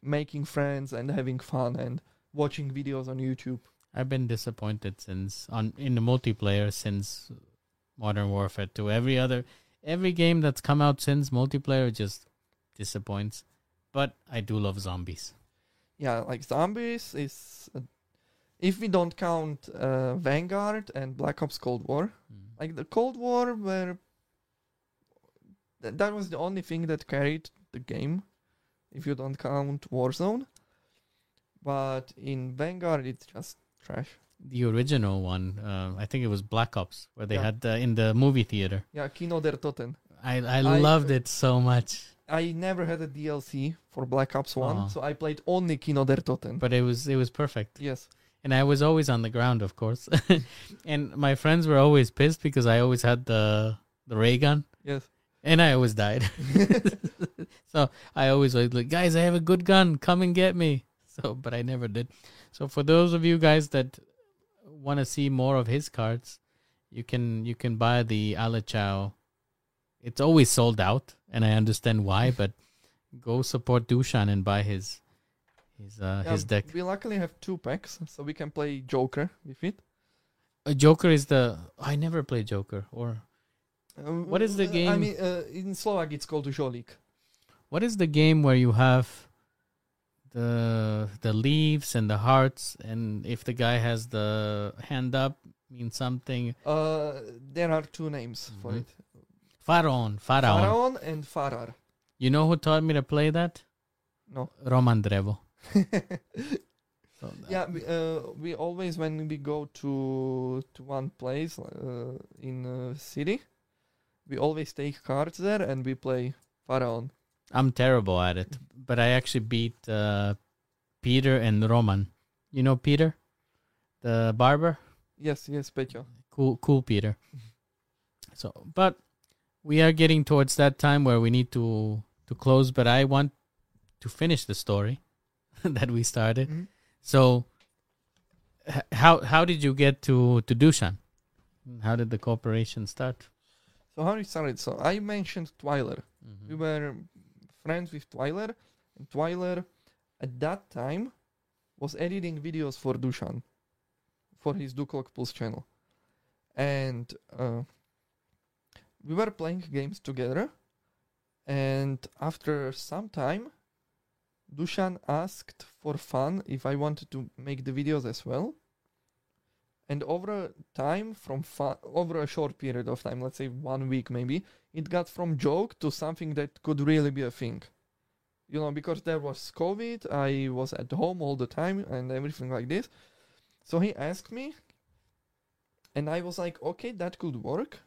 making friends and having fun and watching videos on YouTube. I've been disappointed since on in the multiplayer since Modern Warfare 2. Every other every game that's come out since multiplayer just disappoints. But I do love zombies. Yeah, like zombies is uh, if we don't count uh, Vanguard and Black Ops Cold War, Mm. like the Cold War where th- that was the only thing that carried the game if you don't count Warzone. But in Vanguard it's just trash. The original one, uh, I think it was Black Ops, where they Yeah. had uh, in the movie theater. Yeah, Kino der Toten. I I, I- loved it so much, I never had a DLC for Black Ops 1, Oh. so I played only Kino der Toten. but it was it was perfect. yes. and I was always on the ground, of course. and my friends were always pissed because I always had the the ray gun, Yes. and I always died. so I always was like, guys, I have a good gun, come and get me. So, but I never did. So for those of you guys that want to see more of his cards, you can you can buy the Alachao. It's always sold out, and I understand why. But go support Dushan and buy his his uh, Yeah, his deck. We luckily have two packs, so we can play Joker with it. A Joker is the I never play Joker or Uh, What is the uh, I game? mean, uh, in Slovak it's called Jolik. what is the game where you have the the leaves and the hearts and if the guy has the hand up means something Uh, there are two names for Mhm. it. Pharaon Pharaon. Pharaon and Farar. You know who taught me to play that? No. Roman Drevo. So, yeah, we, uh, we always when we go to to one place uh, in a city, we always take cards there and we play Pharaon. I'm terrible at it, but I actually beat uh, Peter and Roman. You know Peter, the barber. Yes, yes, Peťo. cool cool peter so but we are getting towards that time where we need to to close but i want to finish the story that we started Mhm. so h- how how did you get to to dushan how did the cooperation start So how it started? So I mentioned Twiler. We Mhm. were friends with Twiler, and Twiler at that time was editing videos for Dushan for his Duklok Plus channel. And uh, we were playing games together. And after some time, Dushan asked for fun if I wanted to make the videos as well. And over time, from over a short period of time, let's say one week maybe, it got from joke to something that could really be a thing. You know, because there was COVID, I was at home all the time and everything like this. So he asked me, and I was like, okay, that could work.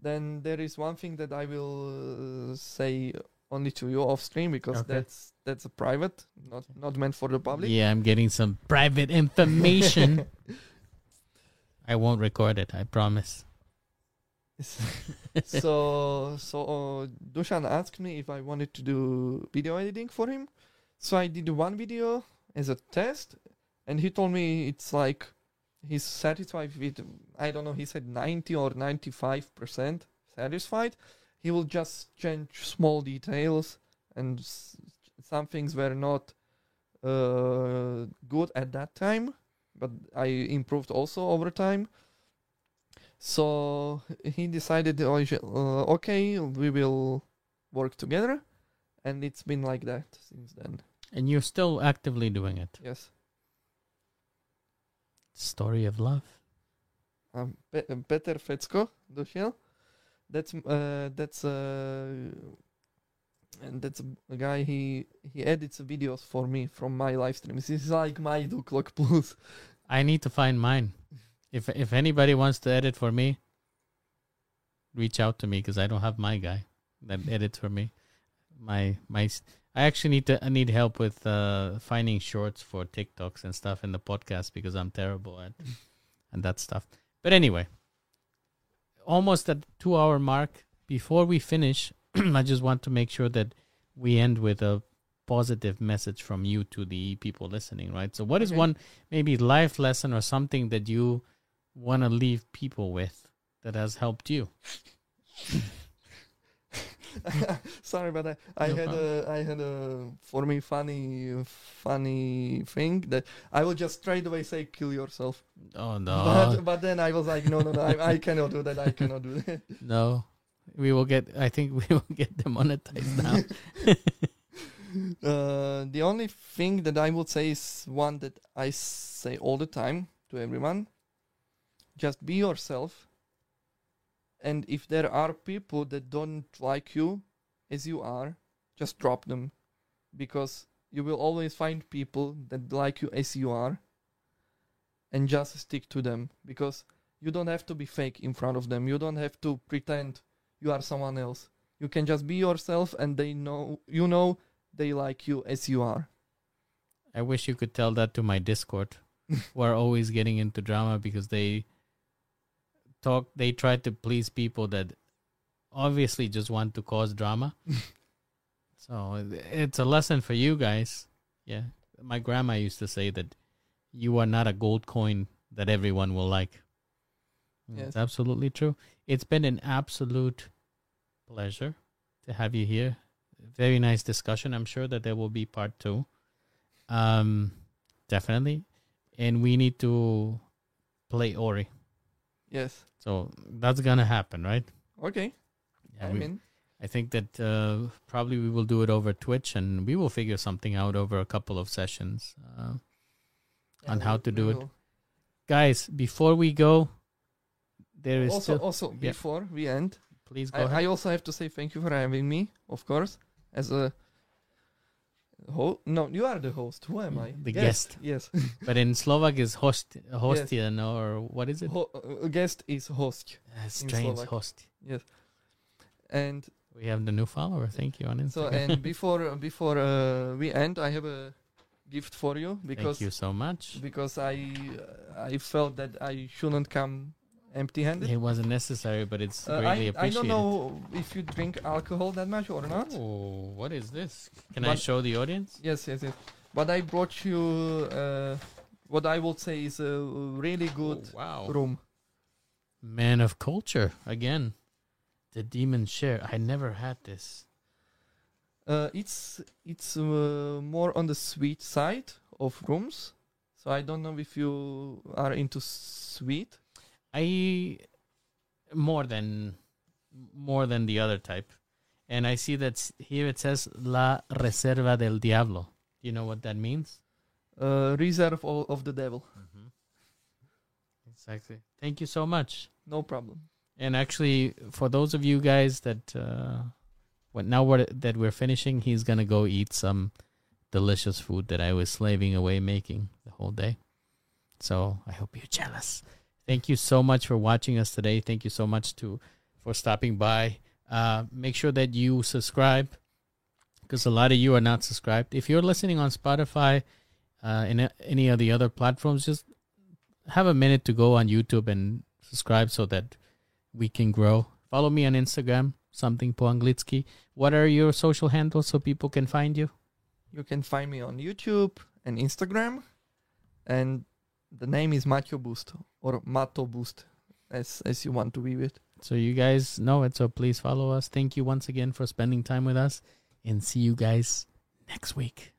Then there is one thing that I will uh, say only to you off screen because Okay. that's that's a private, not not meant for the public. yeah i'm getting some private information i won't record it i promise so so uh, Dushan asked me if I wanted to do video editing for him. So I did one video as a test, and he told me it's like he's satisfied with. I don't know. He said ninety or ninety-five percent satisfied. He will just change small details, and s- some things were not uh, good at that time, but I improved also over time. So he decided, oh, uh, okay, we will work together, and it's been like that since then. And you're still actively doing it. Yes. Story of love. Um, Pe- Peter Fecko došiel. That's uh, that's uh, and that's a guy. He he edits videos for me from my live streams. He's like my Clock Plus. I need to find mine. If if anybody wants to edit for me, reach out to me because I don't have my guy that edits for me. My my I actually need to I need help with uh, finding shorts for TikToks and stuff in the podcast because I'm terrible at and that stuff. But anyway, almost at two hour mark. Before we finish, I just want to make sure that we end with a positive message from you to the people listening, right? So, what is Okay. one maybe life lesson or something that you want to leave people with that has helped you? Sorry, but I, I No had a I had a for me funny funny thing that I will just straight away say kill yourself. Oh no, But but then I was like no no no I, I cannot do that I cannot do that. no. We will get. I think we will get demonetized now. uh, the only thing that I would say is one that I say all the time to everyone. Just be yourself. And if there are people that don't like you as you are, just drop them. Because you will always find people that like you as you are. And just stick to them. Because you don't have to be fake in front of them. You don't have to pretend you are someone else. You can just be yourself and they know you know they like you as you are. I wish you could tell that to my Discord, who are always getting into drama because they talk. They try to please people that obviously just want to cause drama. so it's a lesson for you guys. Yeah, my grandma used to say that you are not a gold coin that everyone will like. Yes. It's absolutely true. It's been an absolute pleasure to have you here. Very nice discussion. I'm sure that there will be part two. Um, definitely, and we need to play Ori. Yes. So that's gonna happen, right? Okay. Yeah, I we- mean, I think that uh, probably we will do it over Twitch, and we will figure something out over a couple of sessions. Uh, on how to do it. guys, before we go, there is Also, also yeah. before we end, Please go ahead. I, I also have to say thank you for having me, of course, as a ho- No, you are the host. Who am I? The guest. Yes. but in Slovak is host, hostia, no, or what is it? Ho- uh, guest is host. Uh, strange host. Yes. And We have the new follower. Thank you on Instagram. so and before before uh, we end, I have a gift for you because Thank you so much. because I uh, I felt that I shouldn't come empty-handed. It wasn't necessary, but it's Uh, greatly I, I don't know if you drink alcohol that much or not. Oh, what is this? Can I show the audience? Yes, yes, yes. But I brought you uh, what I would say is a really good Oh, wow. room. Man of culture again. The Demon's Share. I never had this. Uh, it's it's uh, more on the sweet side of rooms. So I don't know if you are into sweet. I more than more than the other type. And I see that here it says La Reserva del Diablo. Do you know what that means? Uh, reserve of, of the devil. Mm-hmm. Exactly. Thank you so much. No problem. And actually, for those of you guys that uh, what now we're, that we're finishing, he's gonna go eat some delicious food that I was slaving away making the whole day. So I hope you're jealous. Thank you so much for watching us today. Thank you so much to for stopping by. Uh, make sure that you subscribe because a lot of you are not subscribed. If you're listening on Spotify, uh, and any of the other platforms, just have a minute to go on YouTube and subscribe so that we can grow. Follow me on Instagram, something po anglitsky. What are your social handles so people can find you? You can find me on YouTube and Instagram, and the name is Matoboost or Mato Boost, as as you want to be with. So you guys know it. So please follow us. Thank you once again for spending time with us, and see you guys next week.